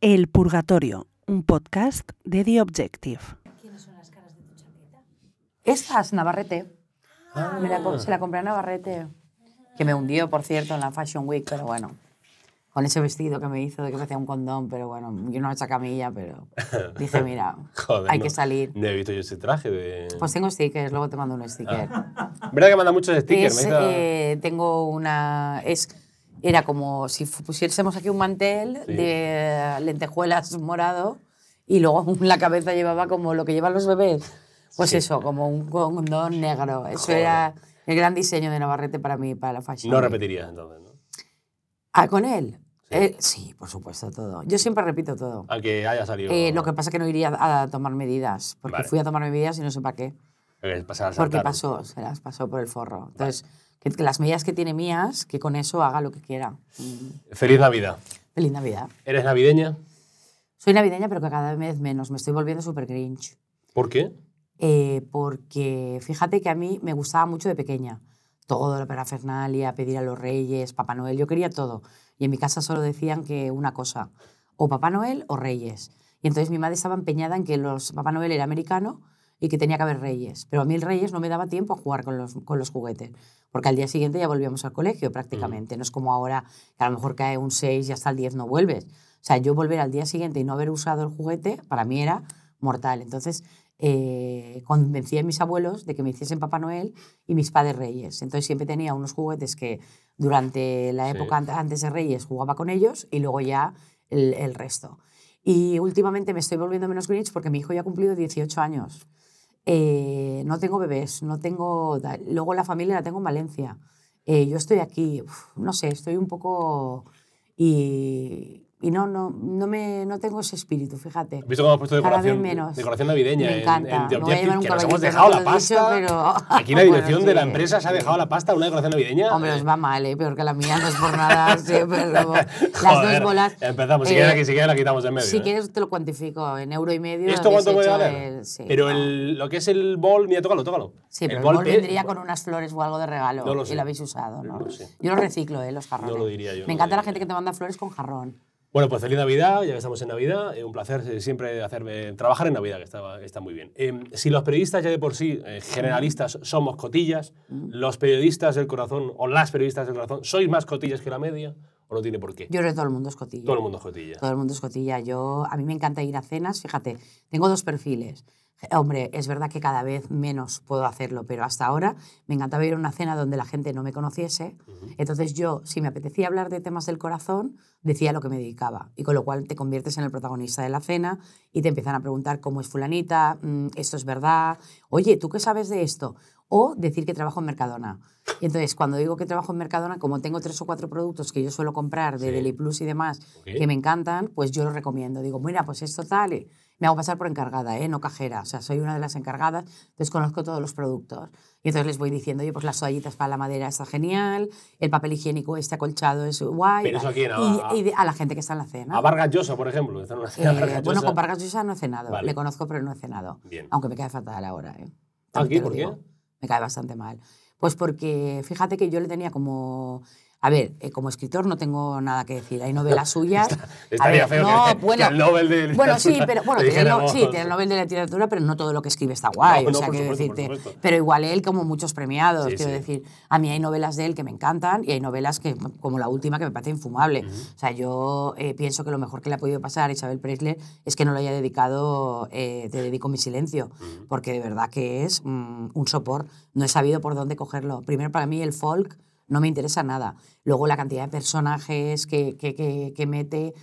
El Purgatorio, un podcast de The Objective. ¿Quiénes son las caras de tu chaqueta? Estas, Navarrete. Me la se la compré a Navarrete. Que me hundió, por cierto, en la Fashion Week, pero bueno. Con ese vestido que me hizo de que parecía un condón, pero bueno, yo no hecha camilla, pero dije, mira, Joder, hay no- que salir. No he visto yo ese traje de... Pues tengo stickers, luego te mando un sticker. ¿Verdad que manda muchos stickers? Es, Me hizo- eh, tengo una. Es, era como si pusiésemos aquí un mantel Sí. de lentejuelas morado y luego la cabeza llevaba como lo que llevan los bebés. Pues Sí. eso, como un condón negro. Eso Joder. era el gran diseño de Navarrete para mí, para la fashion. No repetirías entonces, ¿no? Ah, con él. Sí. Eh, sí, por supuesto, todo. Yo siempre repito todo. Aunque haya salido... Eh, lo que pasa es que no iría a tomar medidas, porque Vale. fui a tomar medidas y no sé para qué. Porque pasó, se las pasó por el forro. Entonces, que, que las medidas que tiene mías, que con eso haga lo que quiera. Mm, Feliz Navidad. Feliz Navidad. ¿Eres navideña? Soy navideña, pero que cada vez menos. Me estoy volviendo súper grinch. ¿Por qué? Eh, porque fíjate que a mí me gustaba mucho de pequeña. Todo, la parafernalia, pedir a los reyes, Papá Noel, yo quería todo. Y en mi casa solo decían que una cosa, o Papá Noel o reyes. Y entonces mi madre estaba empeñada en que los Papá Noel era americano y que tenía que haber reyes. Pero a mí el reyes no me daba tiempo a jugar con los, con los juguetes, porque al día siguiente ya volvíamos al colegio prácticamente. No es como ahora que a lo mejor cae un 6 y hasta el 10 no vuelves. O sea, yo volver al día siguiente y no haber usado el juguete, para mí era mortal. Entonces, eh, convencí a mis abuelos de que me hiciesen Papá Noel y mis padres Reyes. Entonces siempre tenía unos juguetes que durante la Sí. época ant- antes de Reyes jugaba con ellos y luego ya el, el resto. Y últimamente me estoy volviendo menos Grinch porque mi hijo ya ha cumplido 18 años. Eh, no tengo bebés, no tengo... Luego la familia la tengo en Valencia. Eh, yo estoy aquí, no sé, estoy un poco... Y, y no, no, no, me, no tengo ese espíritu, fíjate. ¿Has visto cómo hemos puesto decoración, menos. decoración navideña Me en- encanta. en, The a llevar Objective? un Que nos hemos dejado no la he dicho, pasta. pero- Aquí la Bueno, dirección de la sí. empresa se ha dejado la pasta una decoración navideña. Hombre, os va mal, ¿eh? peor que la mía, no es por nada. luego- las Joder, dos bolas. Empezamos. Si eh, quieres, si quieres la quitamos en medio. Si ¿eh? quieres, te lo cuantifico en euro y medio. ¿Esto cuánto puede valer? sí, pero no. el, lo que es el bol, mira, tócalo, tócalo. Sí, pero el bol vendría con unas flores o algo de regalo. No lo Y lo habéis usado, ¿no? No. Yo lo reciclo, ¿eh? Los jarrones. No lo diría yo, Me no encanta la gente que te manda flores con jarrón. Bueno, pues feliz Navidad, ya que estamos en Navidad. eh, un placer eh, siempre hacer, eh, trabajar en Navidad, que está, está muy bien. Eh, si los periodistas ya de por sí, eh, generalistas, somos cotillas, los periodistas del corazón, o las periodistas del corazón, ¿sois más cotillas que la media? ¿O no tiene por qué? Yo creo que todo el mundo es cotilla. Todo el mundo es cotilla. Todo el mundo es cotilla. Yo, a mí me encanta ir a cenas. Fíjate, tengo dos perfiles. Hombre, es verdad que cada vez menos puedo hacerlo, pero hasta ahora me encantaba ir a una cena donde la gente no me conociese. Entonces yo, si me apetecía hablar de temas del corazón, decía lo que me dedicaba. Y con lo cual te conviertes en el protagonista de la cena y te empiezan a preguntar cómo es fulanita, Mm, esto es verdad, oye, ¿tú qué sabes de esto? O decir que trabajo en Mercadona. Y entonces, cuando digo que trabajo en Mercadona, como tengo tres o cuatro productos que yo suelo comprar de Sí. Deli Plus y demás, que me encantan, pues yo los recomiendo. Digo, mira, pues esto tal, y me hago pasar por encargada, ¿eh? no cajera. O sea, soy una de las encargadas, entonces conozco todos los productos. Y entonces les voy diciendo, oye, pues las toallitas para la madera está genial, el papel higiénico este acolchado es guay. Pero eso aquí en- y, a- y a la gente que está en la cena. A Vargas Llosa, por ejemplo. está en una cena Eh, Vargas bueno, con Vargas Llosa no he cenado. Vale. Le conozco, pero no he cenado. Bien. Aunque me cae fatal ahora. ¿eh? ¿Ah, También lo ¿Por qué? Me cae bastante mal. Pues porque fíjate que yo le tenía como... A ver, eh, como escritor no tengo nada que decir. Hay novelas suyas. A Estaría ver, feo no, que, bueno, que el Nobel de bueno, sí, literatura pero bueno, tiene no- sí, tiene el Nobel de literatura, pero no todo lo que escribe está guay. No, o sea, por supuesto, decirte. Pero igual él, como muchos premiados, Sí, quiero sí. decir, a mí hay novelas de él que me encantan y hay novelas que, como la última, que me parece infumable. O sea, yo eh, pienso que lo mejor que le ha podido pasar a Isabel Presley es que no le haya dedicado, eh, te dedico mi silencio, porque de verdad que es mm, un sopor. No he sabido por dónde cogerlo. Primero, para mí, el folk no me interesa nada. Luego, la cantidad de personajes que, que, que, que mete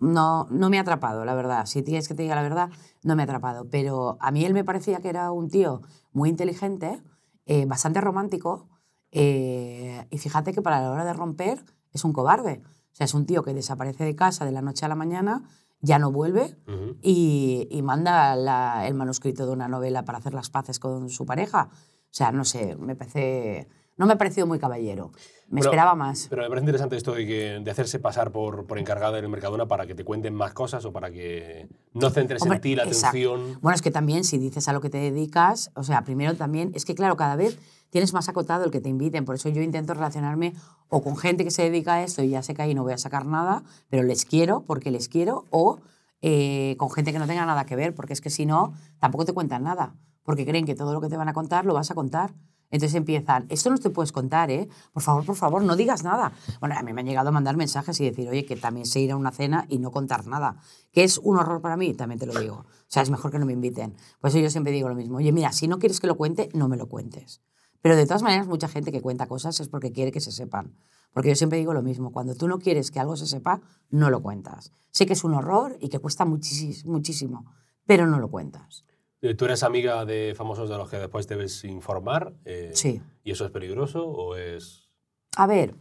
no, no me ha atrapado, la verdad. Si tienes que te diga la verdad, no me ha atrapado. Pero a mí él me parecía que era un tío muy inteligente, eh, bastante romántico, eh, y fíjate que para la hora de romper es un cobarde. O sea, es un tío que desaparece de casa de la noche a la mañana, ya no vuelve y, y manda la- el manuscrito de una novela para hacer las paces con su pareja. O sea, no sé, me parece... no me ha parecido muy caballero. Me esperaba más. Pero me parece interesante esto de, que, de hacerse pasar por, por encargada del Mercadona para que te cuenten más cosas o para que no centres Hombre, en ti la exacto. atención. Bueno, es que también si dices a lo que te dedicas, o sea, primero también, es que claro, cada vez tienes más acotado el que te inviten, por eso yo intento relacionarme o con gente que se dedica a esto y ya sé que ahí no voy a sacar nada, pero les quiero porque les quiero, o eh, con gente que no tenga nada que ver, porque es que si no, tampoco te cuentan nada, porque creen que todo lo que te van a contar lo vas a contar. Entonces empiezan, esto no te puedes contar, ¿eh? Por favor, por favor, no digas nada. Bueno, a mí me han llegado a mandar mensajes y decir, oye, que también sé ir a una cena y no contar nada. Que es un horror para mí, también te lo digo. O sea, es mejor que no me inviten. Por eso yo siempre digo lo mismo. Oye, mira, si no quieres que lo cuente, no me lo cuentes. Pero de todas maneras, mucha gente que cuenta cosas es porque quiere que se sepan. Porque yo siempre digo lo mismo. Cuando tú no quieres que algo se sepa, no lo cuentas. Sé que es un horror y que cuesta muchis- muchísimo, pero no lo cuentas. Eh, ¿Tú eres amiga de famosos de los que después debes informar? eh, Sí. ¿Y eso es peligroso o es...? A ver,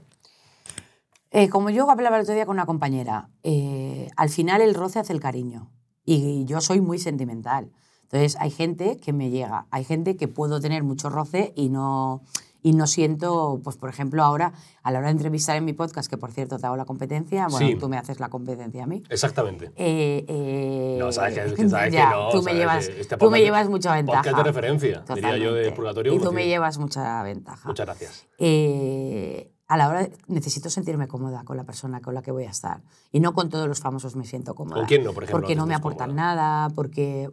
eh, como yo hablaba el otro día con una compañera, eh, al final el roce hace el cariño. Y yo soy muy sentimental. Entonces hay gente que me llega, hay gente que puedo tener mucho roce y no, y no siento, pues por ejemplo ahora, a la hora de entrevistar en mi podcast, que por cierto te hago la competencia, bueno, Sí. tú me haces la competencia a mí. Exactamente. Eh, eh, No, sabes que, que sabes ya, que no. Tú me llevas, este tú me llevas mucha ventaja. Podcast de referencia, diría yo, de Totalmente. Purgatorio. Y tú me llevas mucha ventaja. Muchas gracias. Eh, a la hora de- necesito sentirme cómoda con la persona con la que voy a estar. Y no con todos los famosos me siento cómoda. ¿Con quién no, por ejemplo, Porque no me aportan cómoda? nada, porque,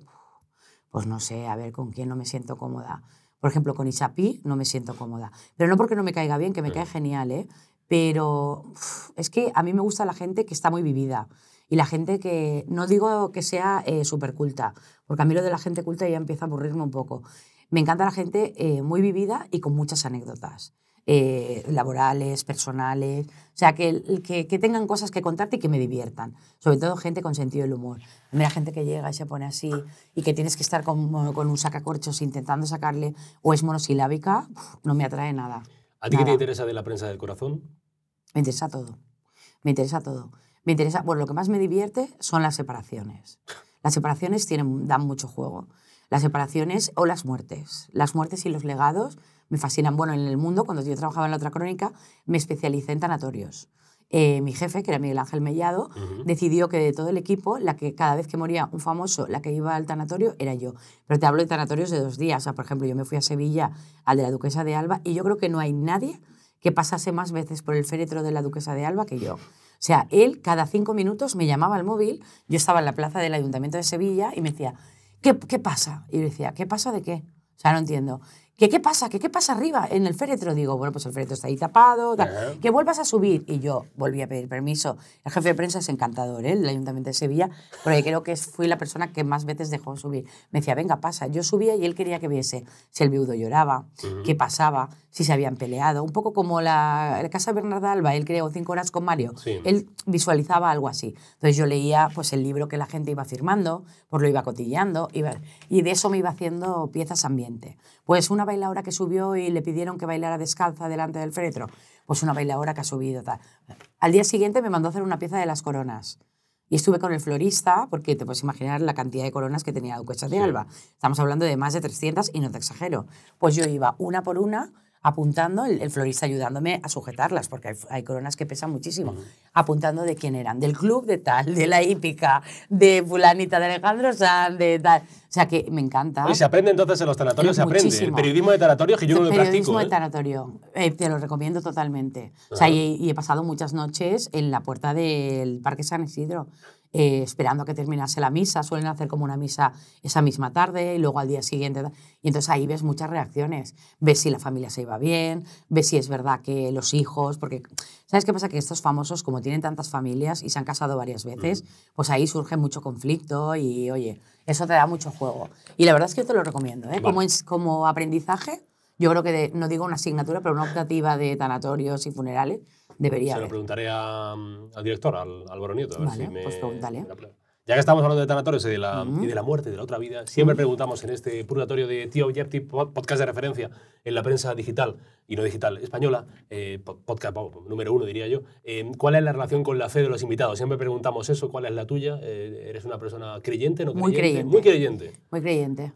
pues no sé, a ver, con quién no me siento cómoda. Por ejemplo, con Isapi no me siento cómoda. Pero no porque no me caiga bien, que me Mm. cae genial, ¿eh? Pero uf, es que a mí me gusta la gente que está muy vivida. Y la gente que, no digo que sea súper culta, porque a mí lo de la gente culta ya empieza a aburrirme un poco. Me encanta la gente eh, muy vivida y con muchas anécdotas. Eh, laborales, personales, o sea, que, que, que tengan cosas que contarte y que me diviertan. Sobre todo gente con sentido del humor. A mí la gente que llega y se pone así y que tienes que estar con, con un sacacorchos intentando sacarle, o es monosilábica, no me atrae nada. ¿A ti qué te interesa de la prensa del corazón? Me interesa todo. Me interesa todo. Me interesa, bueno, lo que más me divierte son las separaciones. Las separaciones tienen, dan mucho juego. Las separaciones o las muertes. Las muertes y los legados me fascinan. Bueno, en el mundo, cuando yo trabajaba en la otra crónica, me especialicé en tanatorios. Eh, mi jefe, que era Miguel Ángel Mellado, decidió que de todo el equipo, la que cada vez que moría un famoso, la que iba al tanatorio era yo. Pero te hablo de tanatorios de dos días. O sea, por ejemplo, yo me fui a Sevilla al de la Duquesa de Alba y yo creo que no hay nadie que pasase más veces por el féretro de la Duquesa de Alba que yo. O sea, él cada cinco minutos me llamaba al móvil, yo estaba en la plaza del Ayuntamiento de Sevilla y me decía, ¿qué, qué pasa? Y yo decía, ¿qué pasa de qué? O sea, no entiendo. ¿Qué, ¿Qué pasa? ¿Qué, ¿Qué pasa arriba en el féretro? Digo, bueno, pues el féretro está ahí tapado, tal. Que vuelvas a subir. Y yo volví a pedir permiso. El jefe de prensa es encantador, ¿eh? el Ayuntamiento de Sevilla, porque creo que fui la persona que más veces dejó subir. Me decía, venga, pasa. Yo subía y él quería que viese si el viudo lloraba, qué pasaba, si se habían peleado. Un poco como la, la casa de Bernarda Alba, él creó cinco horas con Mario. Sí. Él visualizaba algo así. Entonces yo leía pues, el libro que la gente iba firmando, pues lo iba cotilleando, iba, y de eso me iba haciendo piezas ambiente. Pues una bailadora que subió y le pidieron que bailara descalza delante del féretro, pues una bailadora que ha subido tal. Al día siguiente me mandó a hacer una pieza de las coronas. Y estuve con el florista, porque te puedes imaginar la cantidad de coronas que tenía Duquesa de Sí. Alba. Estamos hablando de más de 300 y no te exagero. Pues yo iba una por una apuntando, el, el florista ayudándome a sujetarlas, porque hay, hay coronas que pesan muchísimo, apuntando de quién eran, del club de tal, de la hípica, de fulanita de Alejandro Sanz, de tal. O sea que me encanta. Y se aprende entonces en los tanatorios, se aprende. El Muchísimo. periodismo de tanatorios que yo no lo Periodismo practico. de ¿eh? tanatorio. Eh, te lo recomiendo totalmente. O sea, y, y he pasado muchas noches en la puerta del Parque San Isidro, eh, esperando a que terminase la misa. Suelen hacer como una misa esa misma tarde y luego al día siguiente. Y entonces ahí ves muchas reacciones. Ves si la familia se iba bien, ves si es verdad que los hijos, porque ¿sabes qué pasa? Que estos famosos, como tienen tantas familias y se han casado varias veces, pues ahí surge mucho conflicto y, oye, eso te da mucho juego. Y la verdad es que yo te lo recomiendo. ¿eh? Como, como aprendizaje, yo creo que, de- no digo una asignatura, pero una optativa de tanatorios y funerales debería Se lo haber. preguntaré a- al director, al, Álvaro Nieto. A ver Vale, si me, pues pregúntale. Ya que estamos hablando de tanatorios y de, la, y de la muerte, de la otra vida, siempre preguntamos en este purgatorio de Tío Objective, po- podcast de referencia en la prensa digital y no digital española, eh, po- podcast po- número uno diría yo, eh, ¿cuál es la relación con la fe de los invitados? Siempre preguntamos eso, ¿cuál es la tuya? Eh, ¿Eres una persona creyente, no Muy creyente? creyente. Muy creyente. Muy creyente.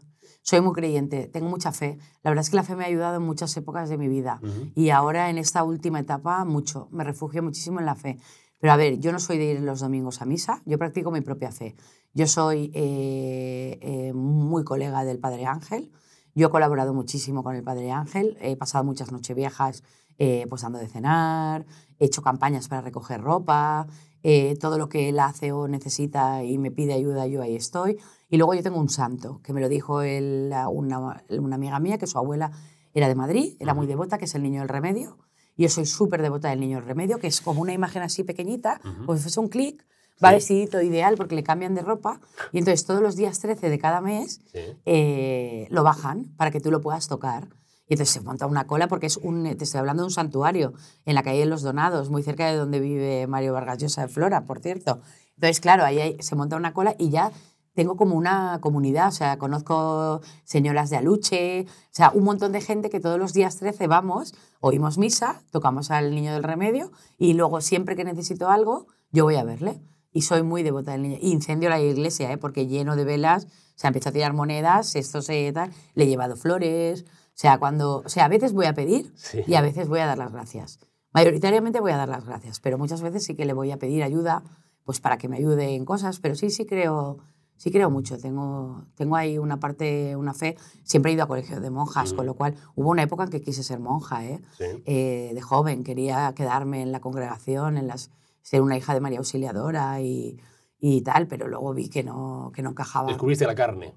Soy muy creyente, tengo mucha fe. La verdad es que la fe me ha ayudado en muchas épocas de mi vida y ahora en esta última etapa mucho. Me refugio muchísimo en la fe. Pero a ver, yo no soy de ir los domingos a misa, yo practico mi propia fe. Yo soy eh, eh, muy colega del Padre Ángel, yo he colaborado muchísimo con el Padre Ángel, he pasado muchas noches viejas eh, pues dando de cenar, he hecho campañas para recoger ropa, eh, todo lo que él hace o necesita y me pide ayuda, yo ahí estoy. Y luego yo tengo un santo, que me lo dijo una, una amiga mía, que su abuela era de Madrid, era muy devota, que es el Niño del Remedio. Y yo soy súper devota del Niño del Remedio, que es como una imagen así pequeñita, pues es un clic, va Sí. vestidito ideal porque le cambian de ropa. Y entonces todos los días 13 de cada mes Sí. eh, lo bajan para que tú lo puedas tocar. Y entonces se monta una cola porque es un, te estoy hablando de un santuario en la calle de los Donados, muy cerca de donde vive Mario Vargas Llosa de Flora, por cierto. Entonces, claro, ahí hay- se monta una cola y ya tengo como una comunidad, o sea, conozco señoras de Aluche, o sea, un montón de gente que todos los días 13 vamos, oímos misa, tocamos al Niño del Remedio y luego siempre que necesito algo, yo voy a verle. Y soy muy devota del niño. Incendio la iglesia, ¿eh? porque lleno de velas, o sea, empiezo a tirar monedas, esto se tal, le he llevado flores, o sea, cuando, o sea, a veces voy a pedir Sí. y a veces voy a dar las gracias. Mayoritariamente voy a dar las gracias, pero muchas veces sí que le voy a pedir ayuda, pues para que me ayude en cosas, pero sí, sí creo, sí creo mucho. Tengo, tengo ahí una parte, una fe. Siempre he ido a colegios de monjas, con lo cual hubo una época en que quise ser monja, ¿eh? Sí. Eh, de joven, quería quedarme en la congregación, en las, ser una hija de María Auxiliadora y, y tal, pero luego vi que no, que no encajaba. Descubriste la carne.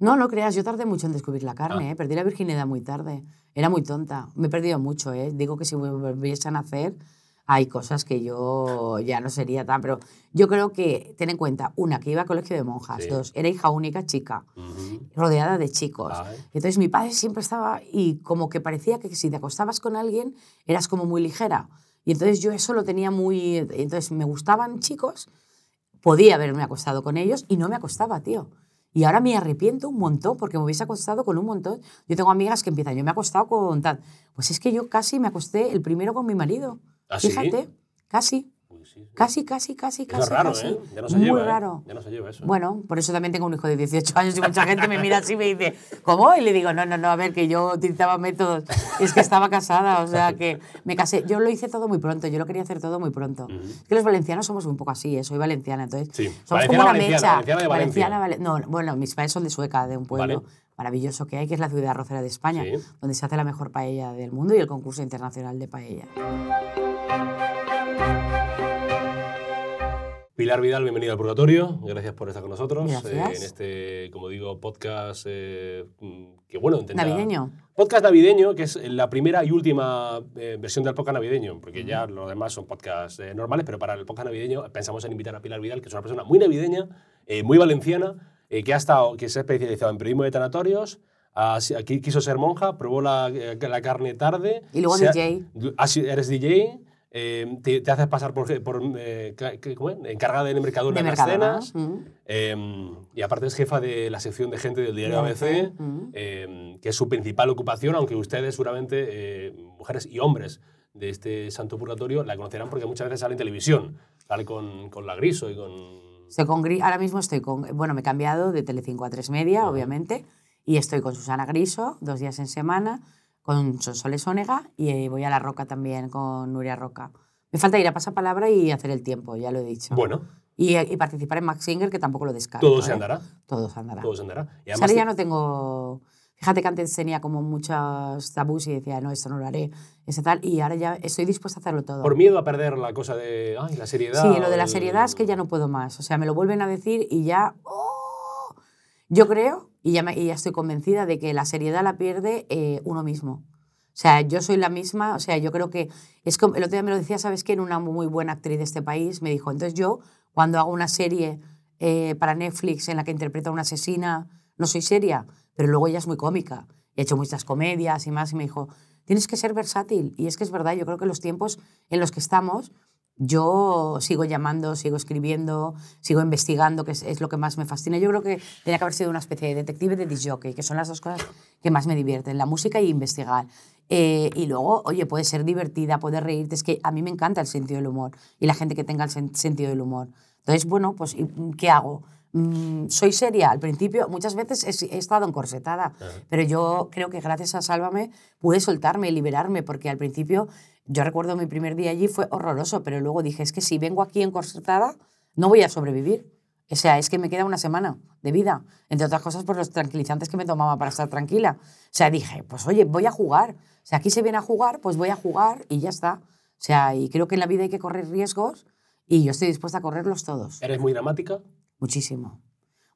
No, no creas, yo tardé mucho en descubrir la Ah. carne, ¿eh? perdí la virginidad muy tarde. Era muy tonta, me he perdido mucho. ¿eh? Digo que si me volviese a nacer, hay cosas que yo ya no sería tan, pero yo creo que, ten en cuenta, una, que iba a colegio de monjas, Sí. dos, era hija única chica, rodeada de chicos. Ay. Entonces mi padre siempre estaba y como que parecía que si te acostabas con alguien eras como muy ligera. Y entonces yo eso lo tenía muy... Entonces me gustaban chicos, podía haberme acostado con ellos y no me acostaba, tío. Y ahora me arrepiento un montón porque me hubiese acostado con un montón. Yo tengo amigas que empiezan, yo me he acostado con tal. Pues es que yo casi me acosté el primero con mi marido. ¿Ah, sí? Fíjate, casi, sí, sí. casi, casi, casi, Eso casi. es raro, casi. ¿eh? Ya no se Muy lleva. ¿eh? raro. Ya no se lleva eso. Bueno, por eso también tengo un hijo de 18 años y mucha gente me mira así y me dice, ¿cómo? Y le digo, no, no, no, a ver, que yo utilizaba métodos. Es que estaba casada, o sea, que me casé. Yo lo hice todo muy pronto, yo lo quería hacer todo muy pronto. Es que los valencianos somos un poco así, ¿eh? soy valenciana, entonces Sí. somos Valenciana, como una mecha. valenciana de Valencia. Valenciana, vale- no, bueno, mis padres son de Sueca, de un pueblo Vale. maravilloso que hay, que es la ciudad arrocera de España, Sí. donde se hace la mejor paella del mundo y el concurso internacional de paella. Pilar Vidal, bienvenida al Purgatorio. Gracias por estar con nosotros eh, en este, como digo, podcast eh, mm, que bueno, intenta- Navideño. Podcast navideño, que es la primera y última eh, versión del podcast navideño, porque ya los demás son podcasts eh, normales, pero para el podcast navideño pensamos en invitar a Pilar Vidal, que es una persona muy navideña, eh, muy valenciana, eh, que ha estado, que se ha especializado en periodismo de tanatorios. Aquí quiso ser monja, probó la, la carne tarde. Y luego se ha- DJ. Sí, eres DJ, eh, te, te haces pasar por, por eh, encargada de Mercadona De en las cenas. mm. Eh, y aparte es jefa de la sección de gente del diario ABC, ABC, mm. eh, que es su principal ocupación, aunque ustedes seguramente, eh, mujeres y hombres de este santo purgatorio, la conocerán porque muchas veces sale en televisión, sale con, con la Griso y con... Estoy con ahora mismo estoy con, bueno, me he cambiado de Telecinco a Tres Media, obviamente, y estoy con Susana Griso, dos días en semana, con Sonsoles Onega y eh, voy a La Roca también con Nuria Roca. Me falta ir a pasapalabra y hacer el tiempo, ya lo he dicho. Bueno, Y, y participar en Max Singer, que tampoco lo descarto. todo se ¿eh? andará, Todo se andará. todo se andará. Y Ahora ya no tengo... Fíjate que antes tenía como muchos tabús y decía, no, esto no lo haré, ese tal, y ahora ya estoy dispuesta a hacerlo todo. por miedo a perder la cosa de ay, la seriedad. Sí, lo de la el- seriedad es que ya no puedo más. O sea, me lo vuelven a decir y ya... ¡oh! Yo creo, y ya, me- y ya estoy convencida de que la seriedad la pierde eh, uno mismo. O sea, yo soy la misma, o sea, yo creo que es como, el otro día me lo decía, ¿sabes qué? En una muy buena actriz de este país me dijo, entonces yo cuando hago una serie eh, para Netflix en la que interpreto a una asesina, no soy seria, pero luego ella es muy cómica. He hecho muchas comedias y más y me dijo, tienes que ser versátil. Y es que es verdad, yo creo que los tiempos en los que estamos, yo sigo llamando, sigo escribiendo, sigo investigando, que es, es lo que más me fascina. Yo creo que tenía que haber sido una especie de detective de disjockey, que son las dos cosas que más me divierten, la música y investigar. Eh, y luego, oye, puede ser divertida, puede reírte. Es que a mí me encanta el sentido del humor y la gente que tenga el sen- sentido del humor. Entonces, bueno, pues ¿y ¿qué hago? mm, soy seria. Al principio, muchas veces he, he estado encorsetada, pero yo creo que gracias a Sálvame pude soltarme y liberarme, porque al principio, yo recuerdo mi primer día allí fue horroroso, pero luego dije, es que si vengo aquí encorsetada, no voy a sobrevivir. O sea, es que me queda una semana de vida, entre otras cosas por los tranquilizantes que me tomaba para estar tranquila. O sea, dije, pues oye, voy a jugar. O sea, aquí se viene a jugar, pues voy a jugar y ya está. O sea, y creo que en la vida hay que correr riesgos y yo estoy dispuesta a correrlos todos. ¿Eres muy dramática? Muchísimo,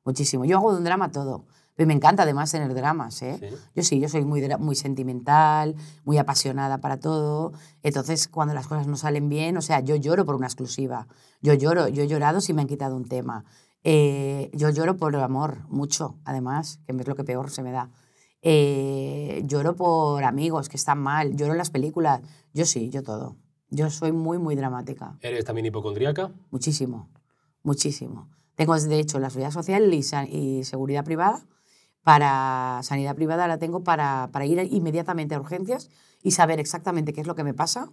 muchísimo. Yo hago de un drama todo. Pero me encanta además tener dramas, ¿eh? Sí. Yo sí, yo soy muy, muy sentimental, muy apasionada para todo. Entonces, cuando las cosas no salen bien, o sea, yo lloro por una exclusiva. Yo lloro, yo he llorado si me han quitado un tema. Eh, yo lloro por amor, mucho, además, que es lo que peor se me da. Eh, lloro por amigos que están mal, lloro en las películas. Yo sí, yo todo. Yo soy muy, muy dramática. ¿Eres también hipocondríaca? Muchísimo, muchísimo. Tengo, de hecho, la seguridad social y, y seguridad privada. Para sanidad privada la tengo para, para ir inmediatamente a urgencias y saber exactamente qué es lo que me pasa.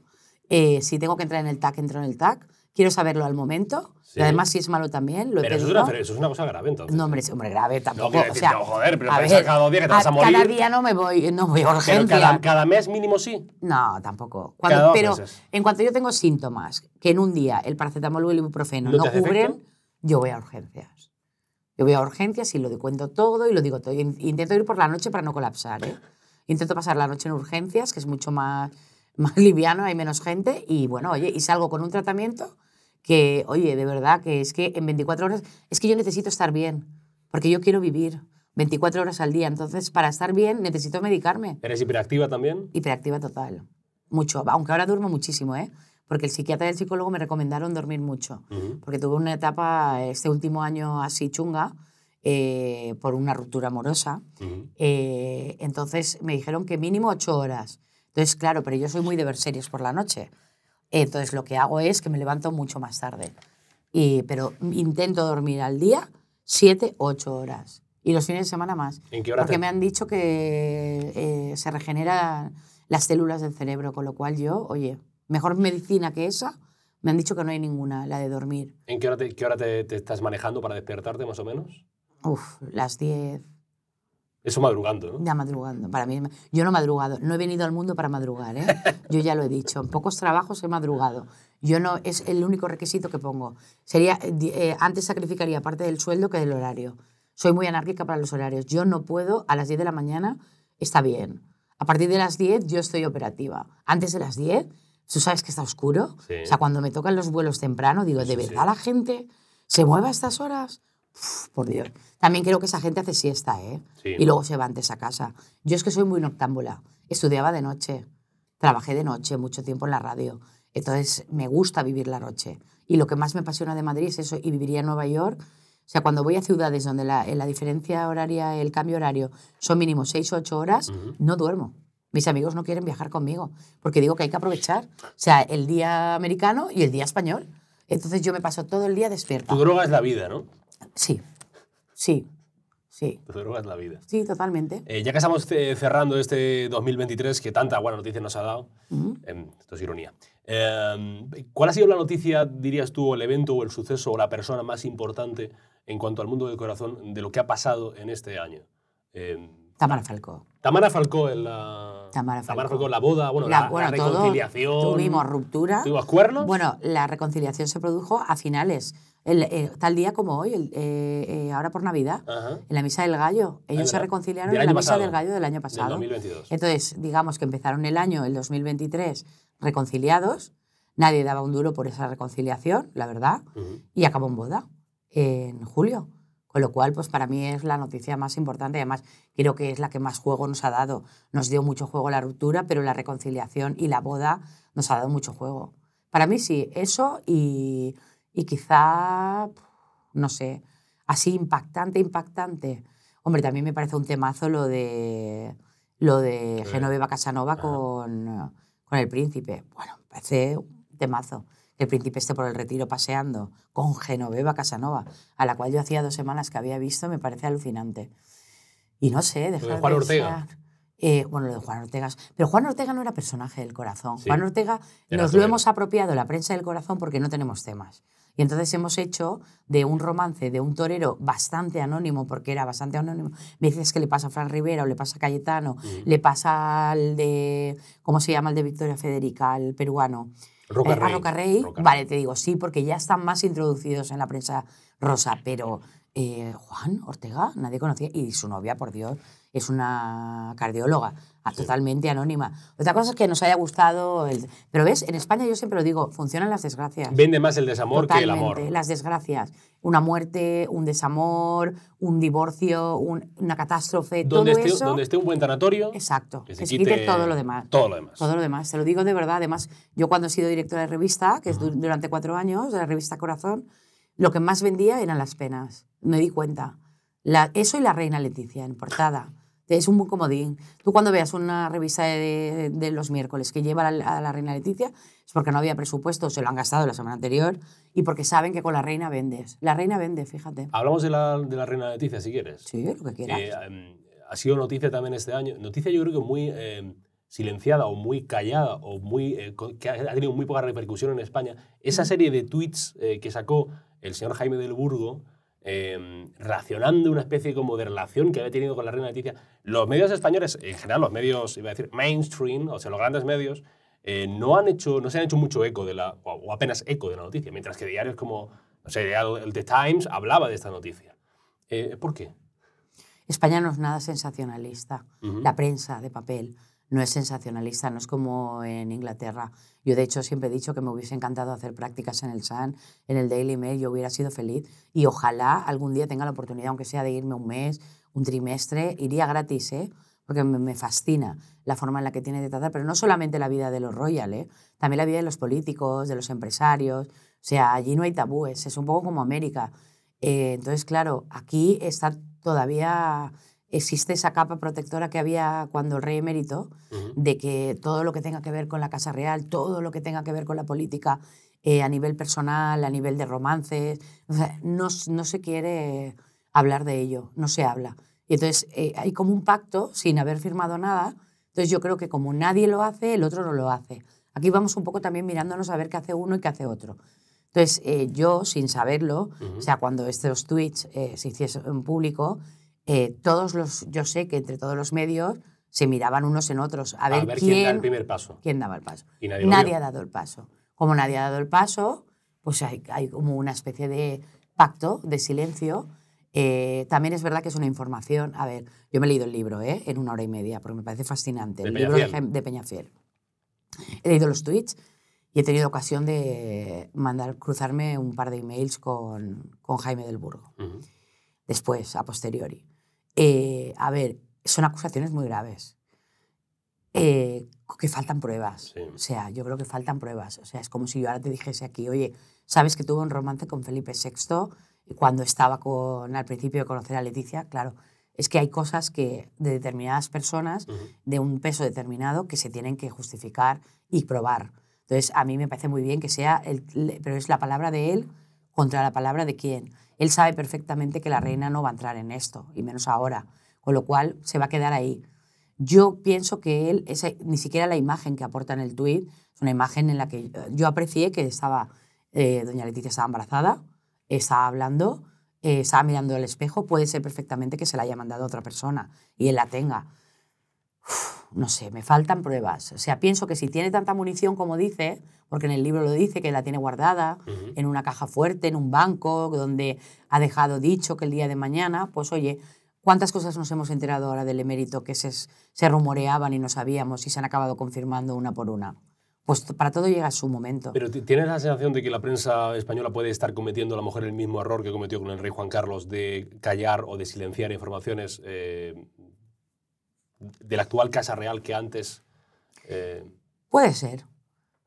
Eh, si tengo que entrar en el TAC, entro en el TAC. Quiero saberlo al momento. Sí. Y además, si es malo también, lo Pero eso es, una, eso es una cosa grave, entonces. No, hombre, sí, hombre, grave tampoco. quiero o decir, sea, no, joder, pero a ver, cada dos días que te vas a Cada morir. día no me voy, no voy a Pero urgencia. cada, cada mes mínimo sí. No, tampoco. Cada Cuando, dos pero meses. en cuanto yo tengo síntomas que en un día el paracetamol o el ibuprofeno ¿No no, cubren, efecto? yo voy a urgencias. Yo voy a urgencias y lo cuento todo y lo digo todo. In- Intento ir por la noche para no colapsar. ¿eh? Intento pasar la noche en urgencias, que es mucho más, más liviano, hay menos gente. Y bueno, oye, y salgo con un tratamiento que, oye, de verdad, que es que en 24 horas, es que yo necesito estar bien, porque yo quiero vivir 24 horas al día. Entonces, para estar bien, necesito medicarme ¿Eres hiperactiva también? hiperactiva total. Mucho. Aunque ahora duermo muchísimo, ¿eh? Porque el psiquiatra y el psicólogo me recomendaron dormir mucho. Ujú. Porque tuve una etapa este último año así chunga eh, por una ruptura amorosa. Ujú. Eh, entonces me dijeron que mínimo ocho horas. Entonces, claro, pero yo soy muy de ver series por la noche. Entonces lo que hago es que me levanto mucho más tarde. Y, pero intento dormir al día siete, ocho horas. Y los fines de semana más. ¿En qué hora Porque te- me han dicho que eh, se regeneran las células del cerebro, con lo cual yo, oye, mejor medicina que esa, me han dicho que no hay ninguna, la de dormir. ¿En qué hora, te, qué hora te, te estás manejando para despertarte, más o menos? Uf, las 10, Eso madrugando, ¿no? ya madrugando. Para mí, yo no he madrugado, no he venido al mundo para madrugar, ¿eh? Yo ya lo he dicho, en pocos trabajos he madrugado. Yo no, es el único requisito que pongo. Sería, eh, eh, antes sacrificaría parte del sueldo que del horario. Soy muy anárquica para los horarios. Yo no puedo, a las 10 de la mañana está bien. A partir de las 10 yo estoy operativa. Antes de las 10, ¿tú sabes que está oscuro? Sí. O sea, cuando me tocan los vuelos temprano, digo, ¿de Sí, sí. verdad la gente se mueve a estas horas? Uf, por Dios. También creo que esa gente hace siesta, ¿eh? Sí. Y luego se va antes a casa. Yo es que soy muy noctámbula. Estudiaba de noche, trabajé de noche mucho tiempo en la radio. Entonces me gusta vivir la noche. Y lo que más me apasiona de Madrid es eso. Y viviría en Nueva York. O sea, cuando voy a ciudades donde la, la diferencia horaria, el cambio horario son mínimo 6 o 8 horas, no duermo. Mis amigos no quieren viajar conmigo porque digo que hay que aprovechar. O sea, el día americano y el día español. Entonces yo me paso todo el día despierta. Tu droga es la vida, ¿no? Sí, sí, sí, Tu droga es la vida. sí, totalmente. Eh, ya que estamos eh, cerrando este 2023 que tanta buena noticia nos ha dado, em, esto es ironía, em, ¿cuál ha sido la noticia, dirías tú, o el evento o el suceso o la persona más importante en cuanto al mundo del corazón de lo que ha pasado en este año? Em, Tamara Falcó. Tamara Falcó en la... Tamara Falcó. la boda, bueno, La- la, bueno, la todo, reconciliación. tuvimos ruptura. ¿Tuvimos cuernos? Bueno, la reconciliación se produjo a finales, el, eh, tal día como hoy, el, eh, eh, ahora por Navidad, Ajá. en la misa del gallo. Ellos se reconciliaron Del en la misa del gallo del año Del pasado. 2022. Entonces, digamos que empezaron el año, el 2023, reconciliados. Nadie daba un duro por esa reconciliación, la verdad. Y acabó en boda en julio. Con lo cual, pues para mí es la noticia más importante. Además, creo que es la que más juego nos ha dado. Nos dio mucho juego la ruptura, pero la reconciliación y la boda nos ha dado mucho juego. Para mí sí, eso y, y quizá, no sé, así impactante, impactante. Hombre, también me parece un temazo lo de, lo de Genoveva Casanova con, con el príncipe. Bueno, me parece un temazo. Que el príncipe esté por el retiro paseando con Genoveva Casanova, a la cual yo hacía dos semanas que había visto, me parece alucinante. Y no sé, dejar de Juan Ortega. eh, bueno, lo de Juan Ortega. Pero Juan Ortega no era personaje del corazón. Sí. Juan Ortega nos lo hemos apropiado la prensa del corazón porque no tenemos temas. Y entonces hemos hecho de un romance de un torero bastante anónimo, porque era bastante anónimo. Me dices que le pasa a Fran Rivera o le pasa a Cayetano, le pasa al de, ¿cómo se llama el de Victoria Federica, el peruano? Roca Eh, Rey. Roca Rey. Roca Vale, te digo, sí, porque ya están más introducidos en la prensa rosa, pero eh, Juan Ortega, nadie conocía, y su novia, por Dios, es una cardióloga, a- totalmente anónima. Otra cosa es que nos haya gustado, el- pero ves, en España yo siempre lo digo, funcionan las desgracias. Vende más el desamor que el amor. las desgracias. Una muerte, un desamor, un divorcio, un- una catástrofe, Donde todo esté, eso. donde esté un buen tanatorio, Exacto, que que se se, quite quite todo lo demás. todo lo demás. Todo lo demás, te lo digo de verdad. Además, yo cuando he sido directora de revista, que es du- durante cuatro años, de la revista Corazón, lo que más vendía eran las penas. Me di cuenta. La- eso y la reina Leticia en portada. Es un buen comodín. Tú cuando veas una revista de, de los miércoles que lleva a la, a la reina Leticia, es porque no había presupuesto, se lo han gastado la semana anterior, y porque saben que con la reina vendes. La reina vende, fíjate. Hablamos de la, de la reina Leticia, si quieres. Sí, lo que quieras. Eh, em, ha sido noticia también este año. Noticia yo creo que muy em, silenciada o muy callada o muy, eh, que ha ha tenido muy poca repercusión en España. Esa serie de tweets eh, que sacó el señor Jaime del Burgo, em, racionando una especie como de relación que había tenido con la reina Leticia. Los medios españoles, en general los medios, iba a decir, mainstream, o sea, los grandes medios, eh, no, han hecho, no se han hecho mucho eco de la, o, apenas eco de la noticia, mientras que diarios como, no sé, el The Times hablaba de esta noticia. Eh, ¿Por qué? España no es nada sensacionalista. La prensa de papel no es sensacionalista, no es como en Inglaterra. Yo, de hecho, siempre he dicho que me hubiese encantado hacer prácticas en el Sun, en el Daily Mail, yo hubiera sido feliz. Y ojalá algún día tenga la oportunidad, aunque sea de irme un mes, un trimestre, iría gratis, ¿eh? porque me, fascina la forma en la que tiene de tratar, pero no solamente la vida de los royal, ¿eh? también la vida de los políticos, de los empresarios. O sea, allí no hay tabúes, es un poco como América. Eh, entonces, claro, aquí está todavía existe esa capa protectora que había cuando el rey emérito, de que todo lo que tenga que ver con la Casa Real, todo lo que tenga que ver con la política eh, a nivel personal, a nivel de romances, o sea, no, no se quiere hablar de ello, no se habla. Y entonces eh, hay como un pacto sin haber firmado nada, entonces yo creo que como nadie lo hace, el otro no lo hace. Aquí vamos un poco también mirándonos a ver qué hace uno y qué hace otro. Entonces, eh, yo, sin saberlo, o sea, cuando estos tweets se hiciesen en público, eh, todos los, yo sé que entre todos los medios se miraban unos en otros a ver, quién, da el primer paso. quién daba el paso. Y nadie vio. ha dado el paso. Como nadie ha dado el paso, pues hay, hay como una especie de pacto, de silencio. Eh, también es verdad que es una información. A ver, yo me he leído el libro ¿eh? en una hora y media, porque me parece fascinante. ¿De el libro de, de Peñafiel. He leído los tweets y he tenido ocasión de mandar, cruzarme un par de emails con, con Jaime del Burgo Ujú. después, a posteriori. Eh, a ver, son acusaciones muy graves. Eh, que faltan pruebas. Sí. O sea, yo creo que faltan pruebas. O sea, es como si yo ahora te dijese aquí, oye, ¿sabes que tuve un romance con Felipe VI cuando estaba con, al principio de conocer a Leticia? Claro, es que hay cosas que de determinadas personas, de un peso determinado, que se tienen que justificar y probar. Entonces, a mí me parece muy bien que sea, el, pero es la palabra de él contra la palabra de quién. Él sabe perfectamente que la reina no va a entrar en esto, y menos ahora, con lo cual se va a quedar ahí. Yo pienso que él, esa- ni siquiera la imagen que aporta en el tuit, es una imagen en la que eh, yo aprecié que estaba, eh, doña Leticia estaba embarazada, estaba hablando, eh, estaba mirando al espejo, puede ser perfectamente que se la haya mandado a otra persona y él la tenga. No sé, me faltan pruebas. O sea, pienso que si tiene tanta munición como dice, porque en el libro lo dice, que la tiene guardada en una caja fuerte, en un banco, donde ha dejado dicho que el día de mañana, pues oye, ¿cuántas cosas nos hemos enterado ahora del emérito que se, se rumoreaban y no sabíamos y se han acabado confirmando una por una? Pues para todo llega su momento. Pero ti- ¿tienes la sensación de que la prensa española puede estar cometiendo a lo mejor el mismo error que cometió con el rey Juan Carlos de callar o de silenciar informaciones eh, de la actual Casa Real que antes... eh, Puede ser,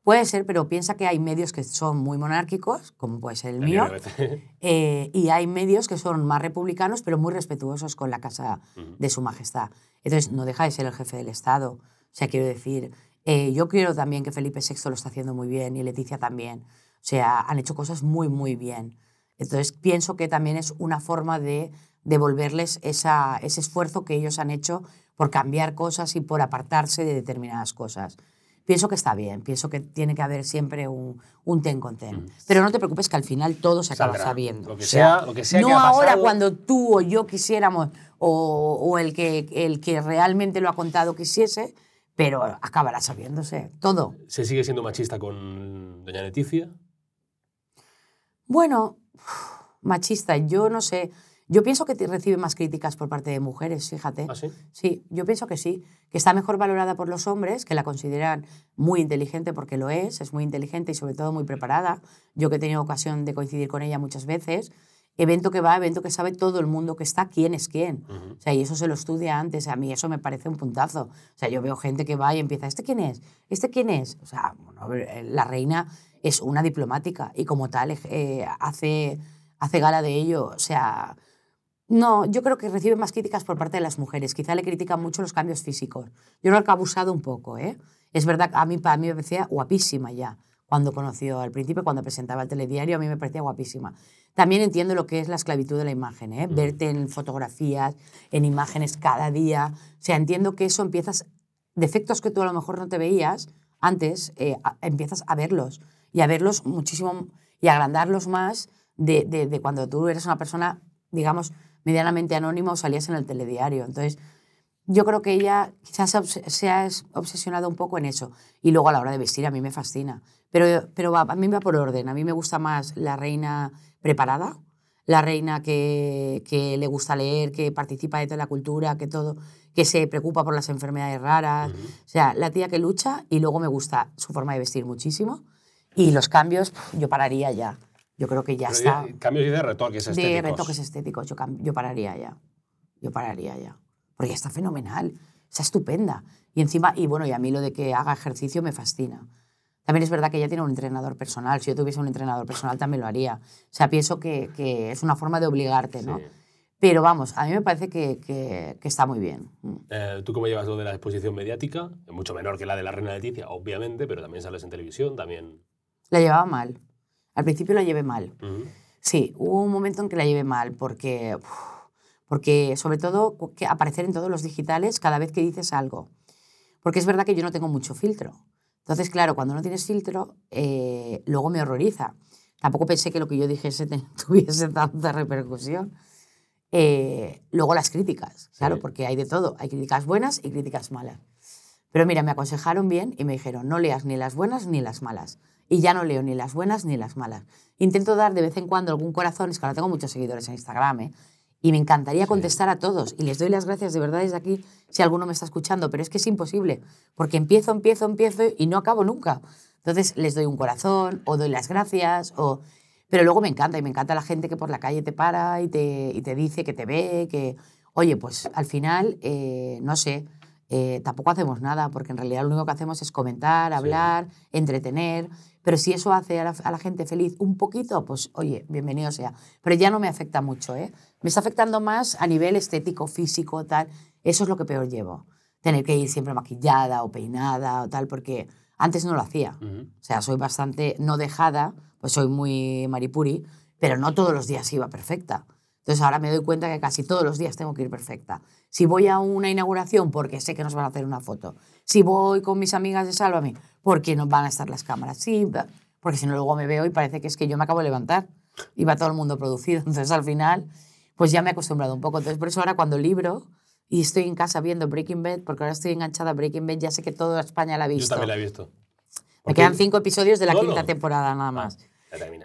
puede ser, pero piensa que hay medios que son muy monárquicos, como puede ser el la mío? Eh, y hay medios que son más republicanos, pero muy respetuosos con la casa de su majestad. Entonces, no deja de ser el jefe del Estado. O sea, quiero decir, eh, yo quiero también que Felipe VI lo está haciendo muy bien y Leticia también. O sea, han hecho cosas muy, muy bien. Entonces, pienso que también es una forma de devolverles esa, ese esfuerzo que ellos han hecho por cambiar cosas y por apartarse de determinadas cosas. pienso que está bien, pienso que tiene que haber siempre un, un ten con ten. Pero no te preocupes que al final todo se acaba Saldrá. sabiendo. Lo que O sea, sea- lo que sea no que ha ahora pasado- cuando tú o yo quisiéramos o, o el, que, el que realmente lo ha contado quisiese, pero acabará sabiéndose todo. ¿Se sigue siendo machista con doña Leticia? Bueno, machista, yo no sé. Yo pienso que recibe más críticas por parte de mujeres, fíjate. ¿Ah, sí? Sí, yo pienso que sí, que está mejor valorada por los hombres, que la consideran muy inteligente porque lo es, es muy inteligente y sobre todo muy preparada. Yo que he tenido ocasión de coincidir con ella muchas veces, evento que va, evento que sabe todo el mundo que está, quién es quién. O sea, y eso se lo estudia antes, a mí eso me parece un puntazo. O sea, yo veo gente que va y empieza, ¿este quién es? ¿Este quién es? O sea, bueno, eh, la reina es una diplomática y como tal eh, hace, hace gala de ello. O sea, no, yo creo que recibe más críticas por parte de las mujeres. Quizá le critican mucho los cambios físicos. Yo creo que ha abusado un poco, ¿eh? Es verdad, a mí, a mí me parecía guapísima ya cuando conoció al principio, cuando presentaba el telediario, a mí me parecía guapísima. También entiendo lo que es la esclavitud de la imagen, ¿eh? Verte en fotografías, en imágenes cada día. O sea, entiendo que eso empiezas, defectos que tú a lo mejor no te veías antes, eh, a- empiezas a verlos y a verlos muchísimo y a agrandarlos más de, de- de cuando tú eres una persona, digamos, medianamente anónima o salías en el telediario. Entonces, yo creo que ella quizás se ha obs- se ha es- obsesionado un poco en eso. Y luego a la hora de vestir a mí me fascina. Pero, pero va- a mí me va por orden. A mí me gusta más la reina preparada, la reina que, que le gusta leer, que participa de toda la cultura, que todo, que se preocupa por las enfermedades raras. O sea, la tía que lucha y luego me gusta su forma de vestir muchísimo. Y los cambios, yo pararía ya. Yo creo que ya Pero está ya- Cambios y de retoques de estéticos. retoques estéticos. Yo, yo pararía ya. Yo pararía ya. Porque está fenomenal. Está estupenda. Y encima, y bueno, y a mí lo de que haga ejercicio me fascina. También es verdad que ella tiene un entrenador personal. Si yo tuviese un entrenador personal también lo haría. O sea, pienso que, que es una forma de obligarte, ¿no? Sí. Pero vamos, a mí me parece que, que- que está muy bien. Mm. Eh, ¿Tú cómo llevas lo de la exposición mediática? Mucho menor que la de la reina Leticia, obviamente, pero también sales en televisión, también... La llevaba mal. Al principio la llevé mal. Sí, hubo un momento en que la llevé mal porque, porque sobre todo que aparecer en todos los digitales cada vez que dices algo. Porque es verdad que yo no tengo mucho filtro. Entonces, claro, cuando no tienes filtro, eh, luego me horroriza. Tampoco pensé que lo que yo dijese tuviese tanta repercusión. Eh, luego las críticas, claro, Sí. porque hay de todo. Hay críticas buenas y críticas malas. Pero mira, me aconsejaron bien y me dijeron, no leas ni las buenas ni las malas. Y ya no leo ni las buenas ni las malas. Intento dar de vez en cuando algún corazón, es que ahora tengo muchos seguidores en Instagram, ¿eh? y me encantaría contestar a todos. Y les doy las gracias de verdad desde aquí si alguno me está escuchando, pero es que es imposible, porque empiezo, empiezo, empiezo y no acabo nunca. Entonces les doy un corazón o doy las gracias, o... pero luego me encanta y me encanta la gente que por la calle te para y te, y te dice que te ve, que, oye, pues al final, eh, no sé, eh, tampoco hacemos nada, porque en realidad lo único que hacemos es comentar, hablar, entretener. Pero si eso hace a la, a la gente feliz un poquito, pues oye, bienvenido sea. Pero ya no me afecta mucho, ¿eh? Me está afectando más a nivel estético, físico, tal. Eso es lo que peor llevo. Tener que ir siempre maquillada o peinada o tal, porque antes no lo hacía. Ujú. O sea, soy bastante no dejada, pues soy muy maripuri, pero no todos los días iba perfecta. Entonces ahora me doy cuenta que casi todos los días tengo que ir perfecta. Si voy a una inauguración porque sé que nos van a hacer una foto, si voy con mis amigas de Sálvame porque nos van a estar las cámaras, sí, porque si no luego me veo y parece que es que yo me acabo de levantar y va todo el mundo producido. Entonces al final, pues ya me he acostumbrado un poco. Entonces por eso ahora cuando libro y estoy en casa viendo Breaking Bad, porque ahora estoy enganchada a Breaking Bad, ya sé que toda España la ha Yo visto. también la he visto. Me quedan cinco episodios de la quinta temporada nada más. Ya termina.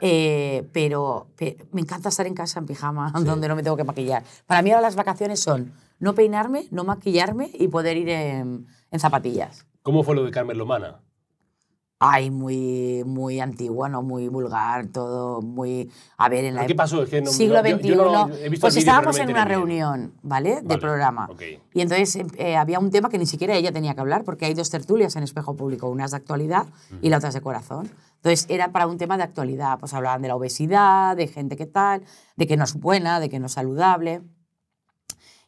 Eh, pero, pe- me encanta estar en casa en pijama, donde no me tengo que maquillar. Para mí ahora las vacaciones son no peinarme, no maquillarme y poder ir en, en zapatillas. ¿Cómo fue lo de Carmen Lomana? Ay, muy, muy antigua, ¿no? Muy vulgar, todo muy... A ver, en la ¿Pero qué pasó? Es que no- siglo yo- XXI... yo no- he visto pues estábamos pero en no una reunión, ¿vale? De Vale, programa. ok. Y entonces eh, había un tema que ni siquiera ella tenía que hablar, porque hay dos tertulias en Espejo Público, una es de actualidad y la otra es de corazón. Entonces era para un tema de actualidad, pues hablaban de la obesidad, de gente que tal, de que no es buena, de que no es saludable.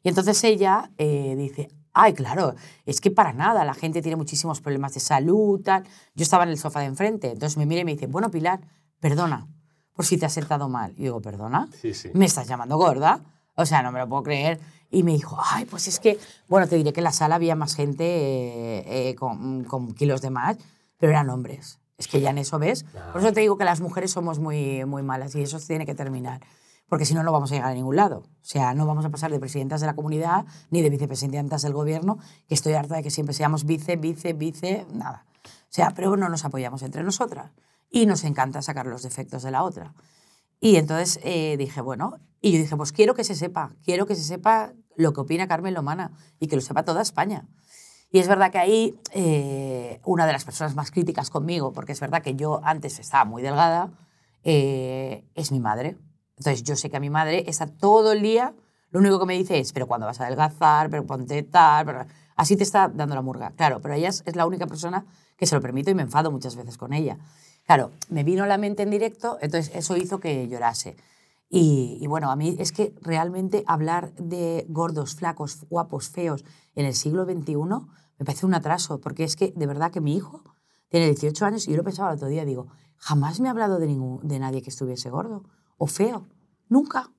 Y entonces ella eh, dice, ay, claro, es que para nada, la gente tiene muchísimos problemas de salud, tal. Yo estaba en el sofá de enfrente, entonces me mira y me dice, bueno, Pilar, perdona por si te has sentado mal. Y digo, perdona, Sí, sí. ¿me estás llamando gorda? O sea, no me lo puedo creer. Y me dijo, ay, pues es que, bueno, te diré que en la sala había más gente eh, eh, con, con kilos de más, pero eran hombres. Es que ya en eso ves. Por eso te digo que las mujeres somos muy, muy malas y eso tiene que terminar. Porque si no, no vamos a llegar a ningún lado. O sea, no vamos a pasar de presidentas de la comunidad ni de vicepresidentas del gobierno, que estoy harta de que siempre seamos vice, vice, vice, nada. O sea, pero no nos apoyamos entre nosotras. Y nos encanta sacar los defectos de la otra. Y entonces eh, dije, bueno, y yo dije, pues quiero que se sepa, quiero que se sepa lo que opina Carmen Lomana y que lo sepa toda España. Y es verdad que ahí eh, una de las personas más críticas conmigo, porque es verdad que yo antes estaba muy delgada, eh, es mi madre. Entonces yo sé que a mi madre está todo el día, lo único que me dice es, pero cuando vas a adelgazar, pero ponte tal, pero... así te está dando la murga. Claro, pero ella es, es la única persona que se lo permito y me enfado muchas veces con ella. Claro, me vino a la mente en directo, entonces eso hizo que llorase. Y, y, bueno, a mí es que realmente hablar de gordos, flacos, guapos, feos en el siglo XXI me parece un atraso, porque es que de verdad que mi hijo tiene 18 años y yo lo pensaba el otro día, digo, jamás me ha hablado de, ningún, de nadie que estuviese gordo o feo. Nunca,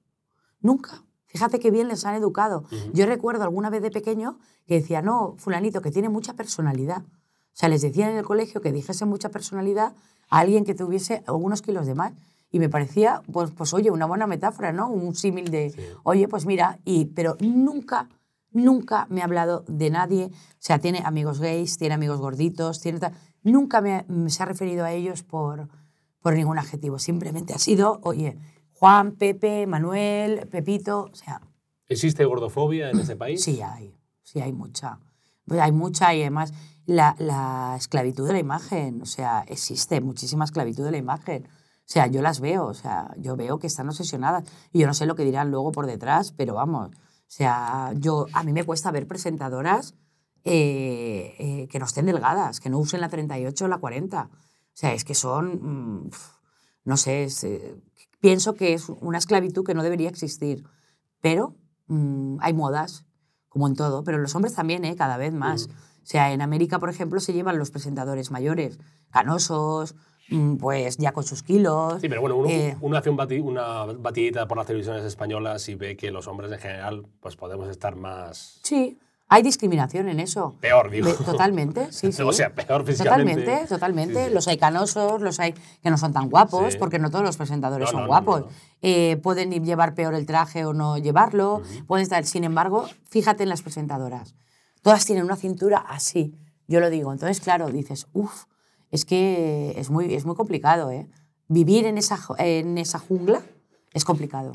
nunca. Fíjate qué bien les han educado. Yo recuerdo alguna vez de pequeño que decía, no, fulanito, que tiene mucha personalidad. O sea, les decían en el colegio que dijese mucha personalidad a alguien que tuviese algunos kilos de más. Y me parecía, pues, pues oye, una buena metáfora, ¿no? Un símil de, oye, pues mira, y, pero nunca nunca me ha hablado de nadie, o sea, tiene amigos gays, tiene amigos gorditos, tiene nunca me, se ha referido a ellos por, por ningún adjetivo, simplemente ha sido, oye, Juan, Pepe, Manuel, Pepito, o sea... ¿Existe gordofobia en ese país? Sí hay, sí hay mucha. Pues hay mucha y además la, la esclavitud de la imagen, o sea, existe muchísima esclavitud de la imagen. O sea, yo las veo, o sea, yo veo que están obsesionadas y yo no sé lo que dirán luego por detrás, pero vamos, o sea, yo, a mí me cuesta ver presentadoras eh, eh, que no estén delgadas, que no usen la 38 o la 40. O sea, es que son, mm, no sé, eh, pienso que es una esclavitud que no debería existir. Pero mm, hay modas, como en todo, pero los hombres también, ¿eh? cada vez más. O sea, en América, por ejemplo, se llevan los presentadores mayores, canosos, Mm, pues ya con sus kilos. Sí, pero bueno, uno, eh, hace una batidita por las televisiones españolas y ve que los hombres en general pues podemos estar más... Sí, hay discriminación en eso. Peor, digo. Totalmente, sí, sí. o sea, peor físicamente. Totalmente, totalmente. Los hay canosos, los hay que no son tan guapos, porque no todos los presentadores son guapos. Eh, pueden llevar peor el traje o no llevarlo. Pueden estar, sin embargo, fíjate en las presentadoras. Todas tienen una cintura así, yo lo digo. Entonces, claro, dices, uff, es que es muy, es muy complicado. ¿eh? Vivir en esa, en esa jungla es complicado.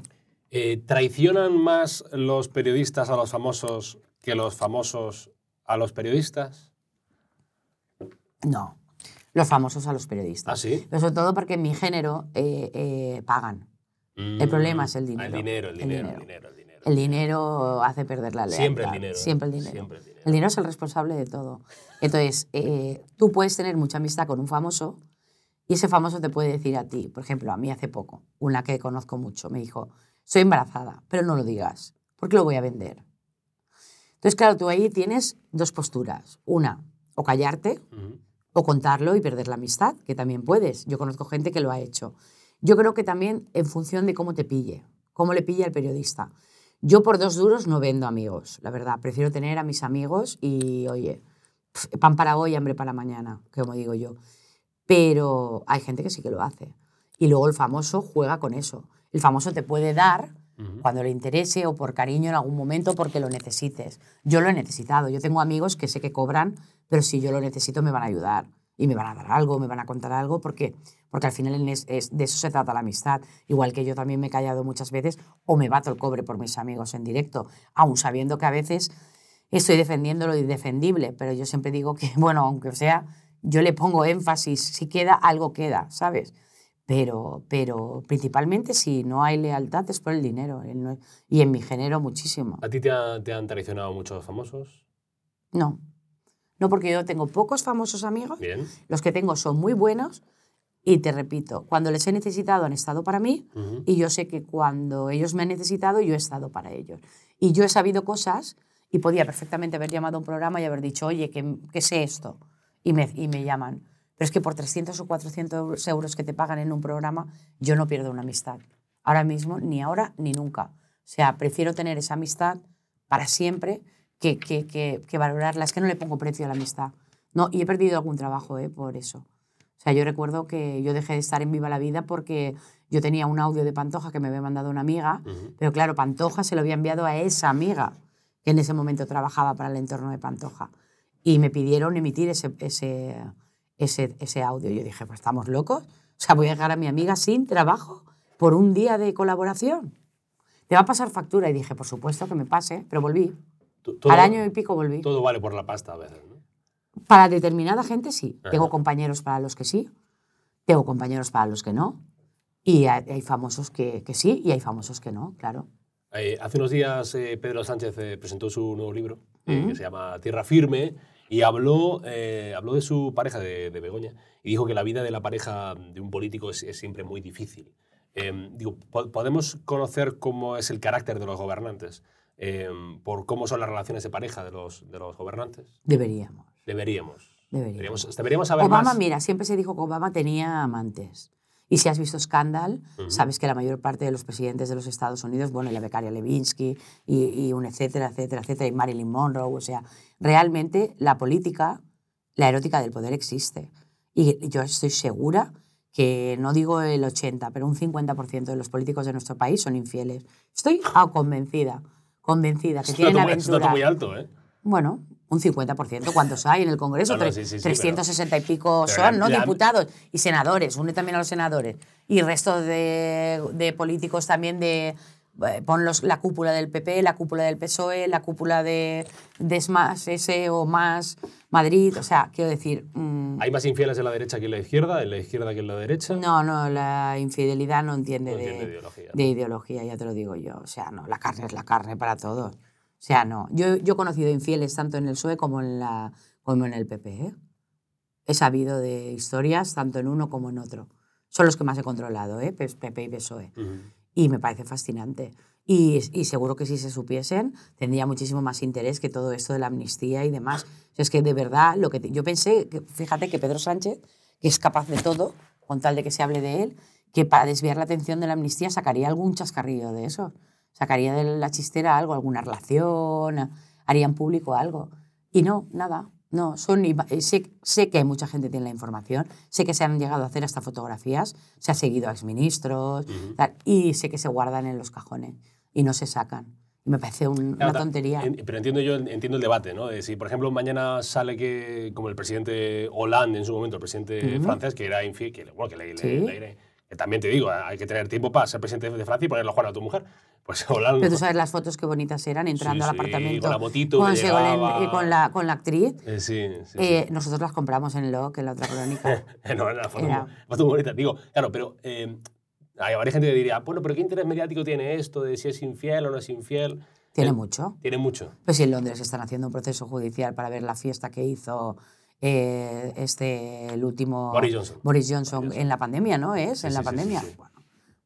Eh, ¿Traicionan más los periodistas a los famosos que los famosos a los periodistas? No, los famosos a los periodistas. ¿Ah, sí? Pero sobre todo porque en mi género eh, eh, pagan. el problema es el mm. dinero. El dinero, el dinero, el dinero. El dinero hace perder la lealtad. Siempre el dinero. Siempre el dinero. el dinero. es el responsable de todo. Entonces, eh, tú puedes tener mucha amistad con un famoso y ese famoso te puede decir a ti, por ejemplo, a mí hace poco, una que conozco mucho, me dijo, soy embarazada, pero no lo digas, porque lo voy a vender. Entonces, claro, tú ahí tienes dos posturas. Una, o callarte, o contarlo y perder la amistad, que también puedes. Yo conozco gente que lo ha hecho. Yo creo que también en función de cómo te pille, cómo le pilla el periodista. Yo por dos duros no vendo amigos, la verdad. Prefiero tener a mis amigos y, oye, pan para hoy, hambre para mañana, como digo yo. Pero hay gente que sí que lo hace. Y luego el famoso juega con eso. El famoso te puede dar cuando le interese o por cariño en algún momento porque lo necesites. Yo lo he necesitado. Yo tengo amigos que sé que cobran, pero si yo lo necesito me van a ayudar y me van a dar algo, me van a contar algo, porque, porque al final es, de eso se trata la amistad. Igual que yo también me he callado muchas veces o me bato el cobre por mis amigos en directo, aún sabiendo que a veces estoy defendiendo lo indefendible, pero yo siempre digo que, bueno, aunque sea, yo le pongo énfasis, si queda, algo queda, ¿sabes? Pero, pero principalmente si no hay lealtad es por el dinero. Y en mi género muchísimo. ¿A ti te, te han traicionado muchos famosos? No. No porque yo tengo pocos famosos amigos, los que tengo son muy buenos y te repito, cuando les he necesitado han estado para mí y yo sé que cuando ellos me han necesitado yo he estado para ellos. Y yo he sabido cosas y podía perfectamente haber llamado a un programa y haber dicho, oye, que, sé esto, y me, y me llaman. Pero es que por 300 o 400 euros que te pagan en un programa, yo no pierdo una amistad. Ahora mismo, ni ahora ni nunca. sea, prefiero tener esa amistad para siempre que, que, que, que valorarla. Es que no le pongo precio a la amistad. No, y he perdido algún trabajo ¿eh? por eso. O sea, yo recuerdo que yo dejé de estar en Viva la Vida porque yo tenía un audio de Pantoja que me había mandado una amiga, pero claro, Pantoja se lo había enviado a esa amiga que en ese momento trabajaba para el entorno de Pantoja. Y me pidieron emitir ese, ese, ese, ese audio. Yo dije, pues estamos locos. O sea, voy a dejar a mi amiga sin trabajo por un día de colaboración. Te va a pasar factura. Y dije, por supuesto que me pase, pero volví. Todo- Al año y pico volví. Todo vale por la pasta a veces, ¿no? Para determinada gente sí. Ajá. Tengo compañeros para los que sí, tengo compañeros para los que no. Y hay, famosos que, que sí y hay famosos que no, claro. Eh, hace unos días eh, Pedro Sánchez eh, presentó su nuevo libro, eh, que se llama Tierra Firme, y habló, eh, habló de su pareja, de, de Begoña, y dijo que la vida de la pareja de un político es, es siempre muy difícil. Eh, digo, po- ¿podemos conocer cómo es el carácter de los gobernantes? Eh, por cómo son las relaciones de pareja de los, de los gobernantes? Deberíamos. Deberíamos. Deberíamos. Deberíamos, saber Obama, más. mira, siempre se dijo que Obama tenía amantes. Y si has visto Scandal, Ujú. sabes que la mayor parte de los presidentes de los Estados Unidos, bueno, y la becaria Levinsky, y, y un etcétera, etcétera, etcétera, y Marilyn Monroe, o sea, realmente la política, la erótica del poder existe. Y yo estoy segura que, no digo el 80, pero un 50% de los políticos de nuestro país son infieles. Estoy convencida, convencida, que tienen muy- es un dato aventura. muy alto, ¿eh? Bueno, un 50%. ¿Cuántos hay en el Congreso? No, no, Tre- sí, sí, sí, 360 y pico son, ¿no? la- Diputados y senadores. Une también a los senadores. Y resto de, de políticos también de... eh, Pon los- la cúpula del PP, la cúpula del PSOE, la cúpula de, de Más S o Más Madrid. O sea, quiero decir... mm, ¿Hay más infieles en la derecha que en la izquierda? ¿En la izquierda que en la derecha? no, no, la infidelidad no entiende, No de, entiende ideología, de ideología, ya te lo digo yo. O sea, no, la carne es la carne para todos. O sea, no. Yo, yo he conocido infieles tanto en el PSOE como en, la, como en el PP. ¿eh? He sabido de historias tanto en uno como en otro. Son los que más he controlado, ¿eh? PP y PSOE. Ujú. Y me parece fascinante. Y, y seguro que si se supiesen, tendría muchísimo más interés que todo esto de la amnistía y demás. O sea, es que de verdad, lo que te- yo pensé, que, fíjate que Pedro Sánchez, que es capaz de todo, con tal de que se hable de él, que para desviar la atención de la amnistía sacaría algún chascarrillo de eso. Sacaría de la chistera algo, alguna relación, harían público algo. Y no, nada. No, son, eh, sé, sé que mucha gente tiene la información, sé que se han llegado a hacer hasta fotografías, se ha seguido a exministros, tal, y sé que se guardan en los cajones y no se sacan. Me parece un- Claro, una tontería. en- pero entiendo yo, entiendo el debate, ¿no? De si, por ejemplo, mañana sale que, como el presidente Hollande en su momento, el presidente Ujú. francés, que era infiel, que, bueno, que le, le- Sí. le- que también te digo, hay que tener tiempo para ser presidente de Francia y ponerle a jugar a tu mujer. Pues Hollande... Pero tú sabes las fotos qué bonitas eran entrando Sí, al sí, apartamento con la motito con y con la, con la actriz. Eh, sí, sí, sí. Eh, Nosotros las compramos en Loc, en la otra crónica. no, era foto, Era- foto muy bonita. Digo, claro, pero eh, hay varias gente que diría, bueno, pero ¿qué interés mediático tiene esto de si es infiel o no es infiel? Tiene Eh, mucho. Tiene mucho. Pues si en Londres están haciendo un proceso judicial para ver la fiesta que hizo eh, este, el último... Boris Johnson. Boris Johnson Boris Johnson. en la pandemia, ¿no? Es, Sí, en sí, la sí, pandemia. Bueno,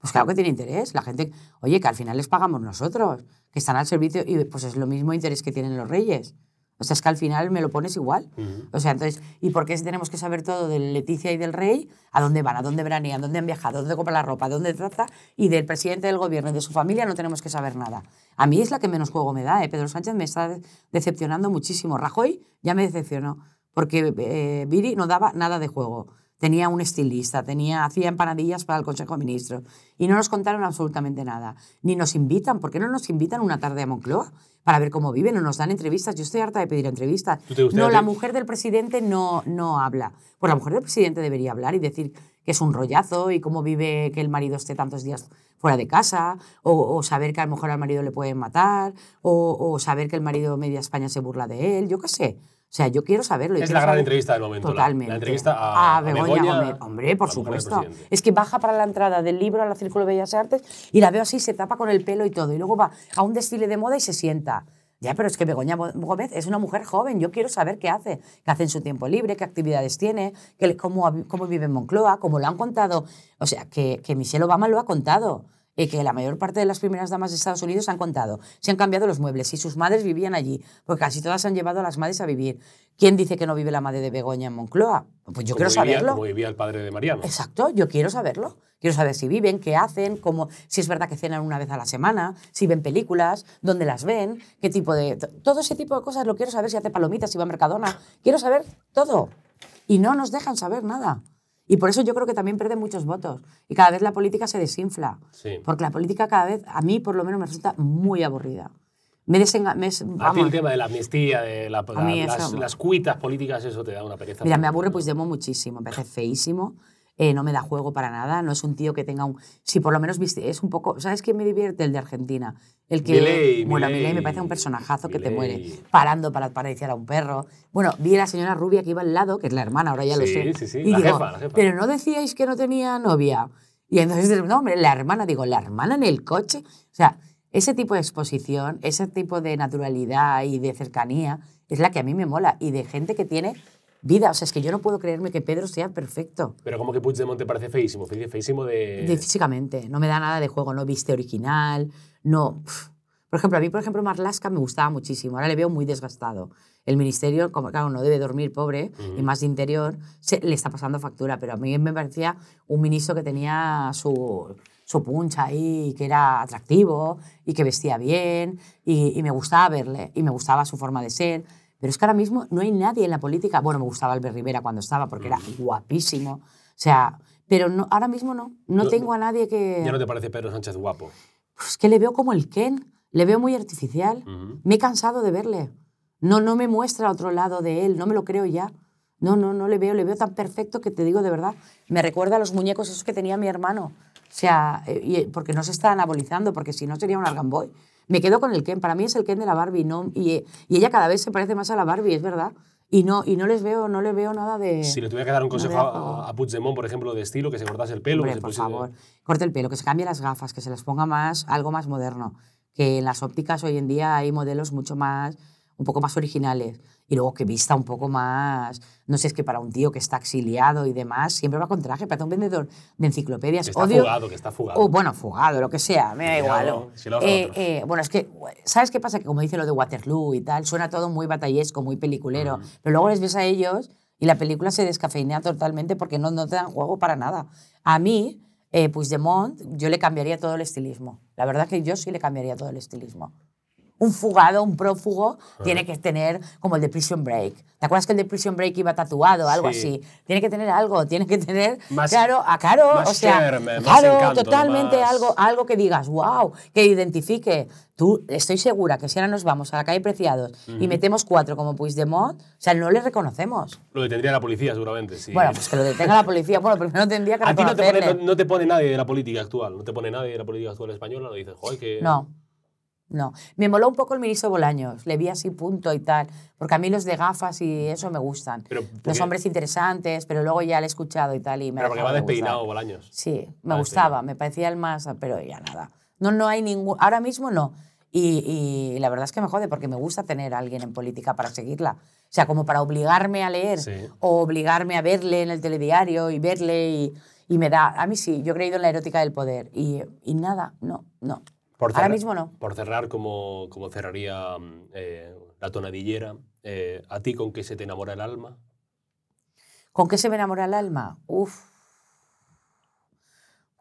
pues claro que tiene interés. La gente, oye, que al final les pagamos nosotros, que están al servicio y pues es lo mismo interés que tienen los reyes. O sea, es que al final me lo pones igual. O sea, entonces, ¿y por qué tenemos que saber todo de Leticia y del rey? ¿A dónde van? ¿A dónde veranean? ¿Dónde han viajado? ¿Dónde compran la ropa? ¿Dónde trata? Y del presidente del gobierno y de su familia no tenemos que saber nada. A mí es la que menos juego me da. ¿eh? Pedro Sánchez me está de- decepcionando muchísimo. Rajoy ya me decepcionó, porque eh, Viri no daba nada de juego. Tenía un estilista, tenía, hacía empanadillas para el Consejo de Ministros y no nos contaron absolutamente nada. Ni nos invitan. ¿Por qué no nos invitan una tarde a Moncloa para ver cómo viven? O nos dan entrevistas. Yo estoy harta de pedir entrevistas. ¿Tú te gustaría No, la mujer del presidente no, no habla. Pues la mujer del presidente debería hablar y decir que es un rollazo y cómo vive que el marido esté tantos días fuera de casa, o, o saber que a lo mejor al marido le pueden matar, o, o saber que el marido media España se burla de él, yo qué sé. O sea, yo quiero saberlo. Es la gran saber- entrevista del momento. la- Totalmente. La, entrevista a, a Begoña, Begoña Gómez. Hombre, por la supuesto. Es que baja para la entrada del libro a la Círculo de Bellas Artes y la veo así, se tapa con el pelo y todo. Y luego va a un desfile de moda y se sienta. Ya, pero es que Begoña Gómez es una mujer joven. Yo quiero saber qué hace, qué hace en su tiempo libre, qué actividades tiene, qué cómo, cómo vive en Moncloa, cómo lo han contado. O sea, que, que Michelle Obama lo ha contado eh, que la mayor parte de las primeras damas de Estados Unidos han contado. Se han cambiado los muebles y sus madres vivían allí, porque casi todas han llevado a las madres a vivir. ¿Quién dice que no vive la madre de Begoña en Moncloa? Pues yo Como quiero vivía- saberlo. Como vivía el padre de Mariano. Exacto, yo quiero saberlo. Quiero saber si viven, qué hacen, cómo, si es verdad que cenan una vez a la semana, si ven películas, dónde las ven, qué tipo de... Todo ese tipo de cosas lo quiero saber, si hace palomitas, si va a Mercadona. Quiero saber todo. Y no nos dejan saber nada. Y por eso yo creo que también pierden muchos votos. Y cada vez la política se desinfla. Sí. Porque la política cada vez, a mí por lo menos, me resulta muy aburrida. Me desenga... me es- A ti el tema de la amnistía, de la- la- las, las cuitas políticas, eso te da una pereza. Mira, me aburre Puigdemont muchísimo, me parece feísimo, eh, no me da juego para nada, no es un tío que tenga un... Si por lo menos viste, es un poco... ¿Sabes quién me divierte? El de Argentina. El que... Milei, bueno. Milei me parece un personajazo que te muere, parando para acariciar a un perro. Bueno, vi a la señora rubia que iba al lado, que es la hermana, ahora ya lo sé. sí, sí, y la digo, jefa, la jefa. pero no decíais que no tenía novia. Y entonces, no, hombre, la hermana, digo, la hermana en el coche. O sea, ese tipo de exposición, ese tipo de naturalidad y de cercanía es la que a mí me mola. Y de gente que tiene vida. O sea, es que yo no puedo creerme que Pedro sea perfecto. Pero como que Puigdemont te parece feísimo, fe- feísimo de... De- físicamente, no me da nada de juego, no viste original, no... Por ejemplo, a mí, por ejemplo, Marlaska me gustaba muchísimo, ahora le veo muy desgastado. El ministerio, como claro, no debe dormir, pobre, y más de interior, se, le está pasando factura, pero a mí me parecía un ministro que tenía su, su puncha ahí, que era atractivo y que vestía bien, y, y me gustaba verle, y me gustaba su forma de ser. Pero es que ahora mismo no hay nadie en la política. Bueno, me gustaba Albert Rivera cuando estaba, porque era guapísimo. O sea, pero no, ahora mismo no. No, No- tengo a nadie que... Ya no te parece Pedro Sánchez guapo. Pues que le veo como el Ken, le veo muy artificial. Me he cansado de verle. No, no me muestra otro lado de él, no me lo creo ya. No, no, no le veo, le veo tan perfecto que te digo de verdad. Me recuerda a los muñecos esos que tenía mi hermano. O sea, eh, y- porque no se está anabolizando, porque si no sería un Argamboy. Me quedo con el Ken, para mí es el Ken de la Barbie, no, y, y ella cada vez se parece más a la Barbie, es verdad. Y no, y no les veo, no le veo nada de... Si le tuviera que dar un no consejo veo a, a Puigdemont, por ejemplo, de estilo, que se cortase el pelo, Hombre, que se por favor, corte el pelo, que se cambie las gafas, que se les ponga más, algo más moderno. Que en las ópticas hoy en día hay modelos mucho más, un poco más originales. Y luego que vista un poco más, no sé, es que para un tío que está exiliado y demás, siempre va con traje, parece un vendedor de enciclopedias. Que está Odio, fugado, que está fugado. o bueno, fugado, lo que sea, me da igual. si lo Eh, eh, bueno, es que, ¿sabes qué pasa? Que como dice lo de Waterloo y tal, suena todo muy batallesco, muy peliculero, pero luego les ves a ellos y la película se descafeinea totalmente porque no, no te dan juego para nada. A mí, eh, Puigdemont, yo le cambiaría todo el estilismo. La verdad que yo sí le cambiaría todo el estilismo. Un fugado, un prófugo, tiene que tener como el de Prison Break. ¿Te acuerdas que el de Prison Break iba tatuado, algo Sí. así? Tiene que tener algo, tiene que tener, Más- claro, a claro, más o sea, charme, claro, encanto, totalmente más- algo, algo que digas, wow, que identifique. Tú, estoy segura que si ahora nos vamos a la calle Preciados y metemos cuatro como Puigdemont, o sea, no le reconocemos. Lo detendría la policía, seguramente. sí. Bueno, pues que lo detenga la policía. Bueno, primero tendría que a ti no te, pone, no, no te pone nadie de la política actual, no te pone nadie de la política actual española, no dices, joder, que... No, no. Me moló un poco el ministro Bolaños. Le vi así punto y tal. Porque a mí los de gafas y eso me gustan. Pero, ¿por los qué? hombres interesantes, pero luego ya le he escuchado y tal y me Pero porque va despeinado Bolaños. Sí, me Va gustaba, me parecía el más, pero ya nada. No, no hay ningún, ahora mismo no. Y, y la verdad es que me jode porque me gusta tener a alguien en política para seguirla. O sea, como para obligarme a leer Sí. o obligarme a verle en el telediario y verle y, y me da, a mí sí, yo he creído en la erótica del poder y, y nada, no, no. Por ahora cerrar- mismo no. Por cerrar, como, como cerraría mm, eh, la tonadillera, eh, ¿a ti con qué se te enamora el alma? ¿Con qué se me enamora el alma? Uf.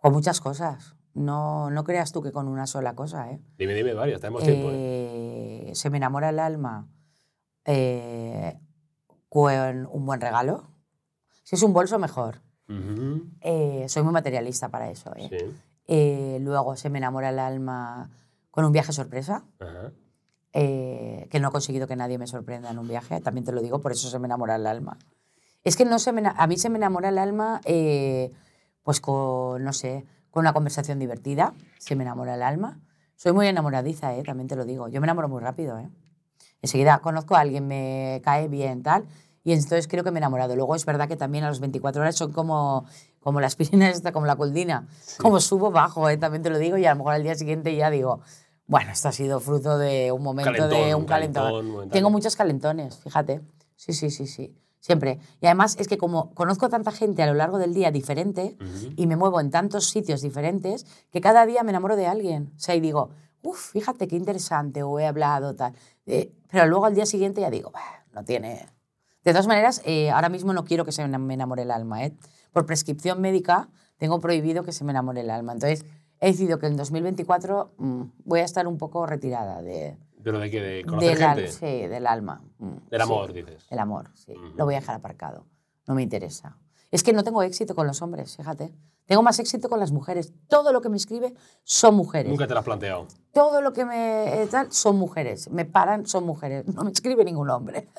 Con muchas cosas. No, no creas tú que con una sola cosa, ¿eh? Dime, dime varias, tenemos tiempo. ¿eh? Se me enamora el alma con un buen regalo. Si es un bolso, mejor. Soy muy materialista para eso. ¿eh? Sí. Eh, luego se me enamora el alma con un viaje sorpresa, Ajá. eh, que no he conseguido que nadie me sorprenda en un viaje, también te lo digo, por eso se me enamora el alma. Es que no se me, a mí se me enamora el alma eh, pues con, no sé, con una conversación divertida, se me enamora el alma. Soy muy enamoradiza, eh, también te lo digo. Yo me enamoro muy rápido. Eh. Enseguida conozco a alguien, me cae bien, tal, y entonces creo que me he enamorado. Luego es verdad que también a los 24 horas son como, como la aspirina esta, como la coldina. Como subo, bajo, eh, también te lo digo, y a lo mejor al día siguiente ya digo, bueno, esto ha sido fruto de un momento de Calentón, un calentón. calentón. Tengo muchos calentones, fíjate. Sí, sí, sí, sí. siempre. Y además es que como conozco tanta gente a lo largo del día diferente y me muevo en tantos sitios diferentes, que cada día me enamoro de alguien. O sea, y digo, uff, fíjate qué interesante, o he hablado, tal. Eh, pero luego al día siguiente ya digo, "Bah, no tiene... De todas maneras, eh, ahora mismo no quiero que se me enamore el alma. ¿eh? Por prescripción médica tengo prohibido que se me enamore el alma. Entonces, he decidido que en 2024 mm, voy a estar un poco retirada de, ¿Pero de qué? ¿De conocer del, al- gente? sí, del alma. mm, Del sí. amor, dices. El amor, sí. Lo voy a dejar aparcado. No me interesa. Es que no tengo éxito con los hombres, fíjate. Tengo más éxito con las mujeres. Todo lo que me escribe son mujeres. Nunca te lo has planteado. Todo lo que me eh, tal son mujeres. Me paran, son mujeres. No me escribe ningún hombre.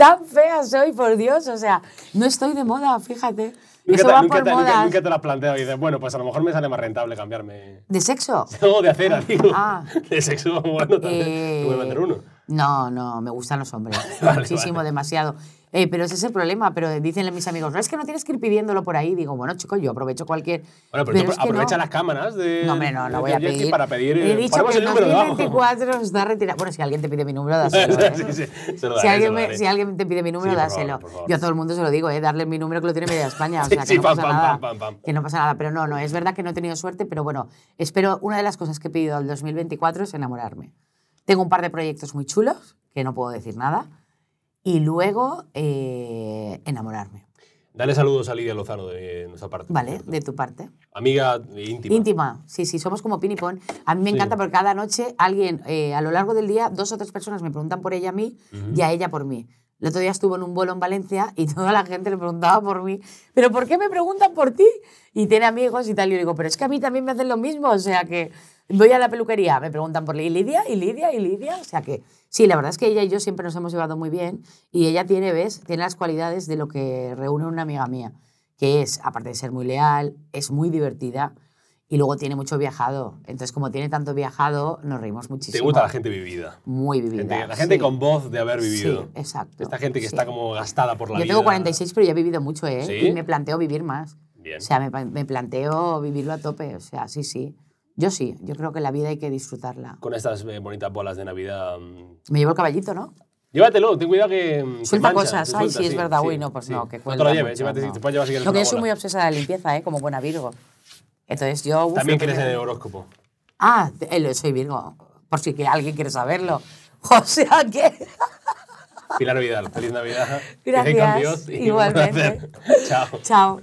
Tan fea soy, por Dios. O sea, no estoy de moda, fíjate. Nunca Eso te, va nunca por te- nunca- modas. nunca te lo has planteado y dices, bueno, pues a lo mejor me sale más rentable cambiarme. ¿De sexo? No, de acera, digo. Ah. De sexo, bueno, también. Eh, Voy a meter uno. No, no, me gustan los hombres. Vale, Muchísimo, vale. demasiado. Eh, pero ese es el problema. Pero dicen mis amigos, no es que no tienes que ir pidiéndolo por ahí. Digo, bueno, chicos, yo aprovecho cualquier. Bueno, pero, tú es que aprovecha no. las cámaras de. No, hombre, no, no voy a pedir. Para pedir. He dicho que el número de abajo. 2024 está retirado. Bueno, si alguien te pide mi número, dáselo. ¿eh? Sí, sí, se lo si, alguien me- si alguien te pide mi número, Sí, por dáselo. favor, por favor. Yo a todo el mundo se lo digo, ¿eh? darle mi número que lo tiene media España. O Sí, sea, que sí, no pam, pasa pam, nada. pam, pam, pam. Que no pasa nada. Pero no, no, es verdad que no he tenido suerte, pero bueno, espero. Una de las cosas que he pedido al 2024 es enamorarme. Tengo un par de proyectos muy chulos, que no puedo decir nada. Y luego, eh, enamorarme. Dale saludos a Lidia Lozano de nuestra parte. ¿Vale? De tu parte. Amiga íntima. Íntima, sí, sí, somos como pin y pon. A mí me Sí. encanta porque cada noche alguien, eh, a lo largo del día, dos o tres personas me preguntan por ella a mí y a ella por mí. El otro día estuvo en un vuelo en Valencia y toda la gente le preguntaba por mí. ¿Pero por qué me preguntan por ti? Y tiene amigos y tal. Y yo digo, pero es que a mí también me hacen lo mismo. O sea que voy a la peluquería, me preguntan por ¿y Lidia? ¿Y Lidia? ¿Y Lidia? O sea que sí, la verdad es que ella y yo siempre nos hemos llevado muy bien. Y ella tiene, ¿ves? Tiene las cualidades de lo que reúne una amiga mía. Que es, aparte de ser muy leal, es muy divertida y luego tiene mucho viajado. Entonces, como tiene tanto viajado, nos reímos muchísimo. Te gusta la gente vivida. Muy vivida. Gente- la gente sí. con voz de haber vivido. Sí, exacto. Esta gente que sí. está como gastada por la Yo vida. tengo 46, pero ya he vivido mucho, ¿eh? ¿Sí? Y me planteo vivir más. Bien. O sea, me, me planteo vivirlo a tope. O sea, sí, sí. Yo sí. Yo creo que la vida hay que disfrutarla. Con estas eh, bonitas bolas de Navidad. mm, Me llevo el caballito, ¿no? Llévatelo, ten cuidado que. Suelta mancha, cosas. se Ay, suelta, sí, es verdad. Uy, no, pues no, que No te cuelga lo lleves, mucho, llévate, no. te puedes llevar si quieres Lo que yo soy muy obsesa de la limpieza, ¿eh? Como buena Virgo. Entonces yo... uf, También crees en el horóscopo. Ah, eh, soy Virgo. Por si que alguien quiere saberlo. O sea que... Pilar Vidal, feliz Navidad. Gracias, Dios y igualmente. Chao. Chao.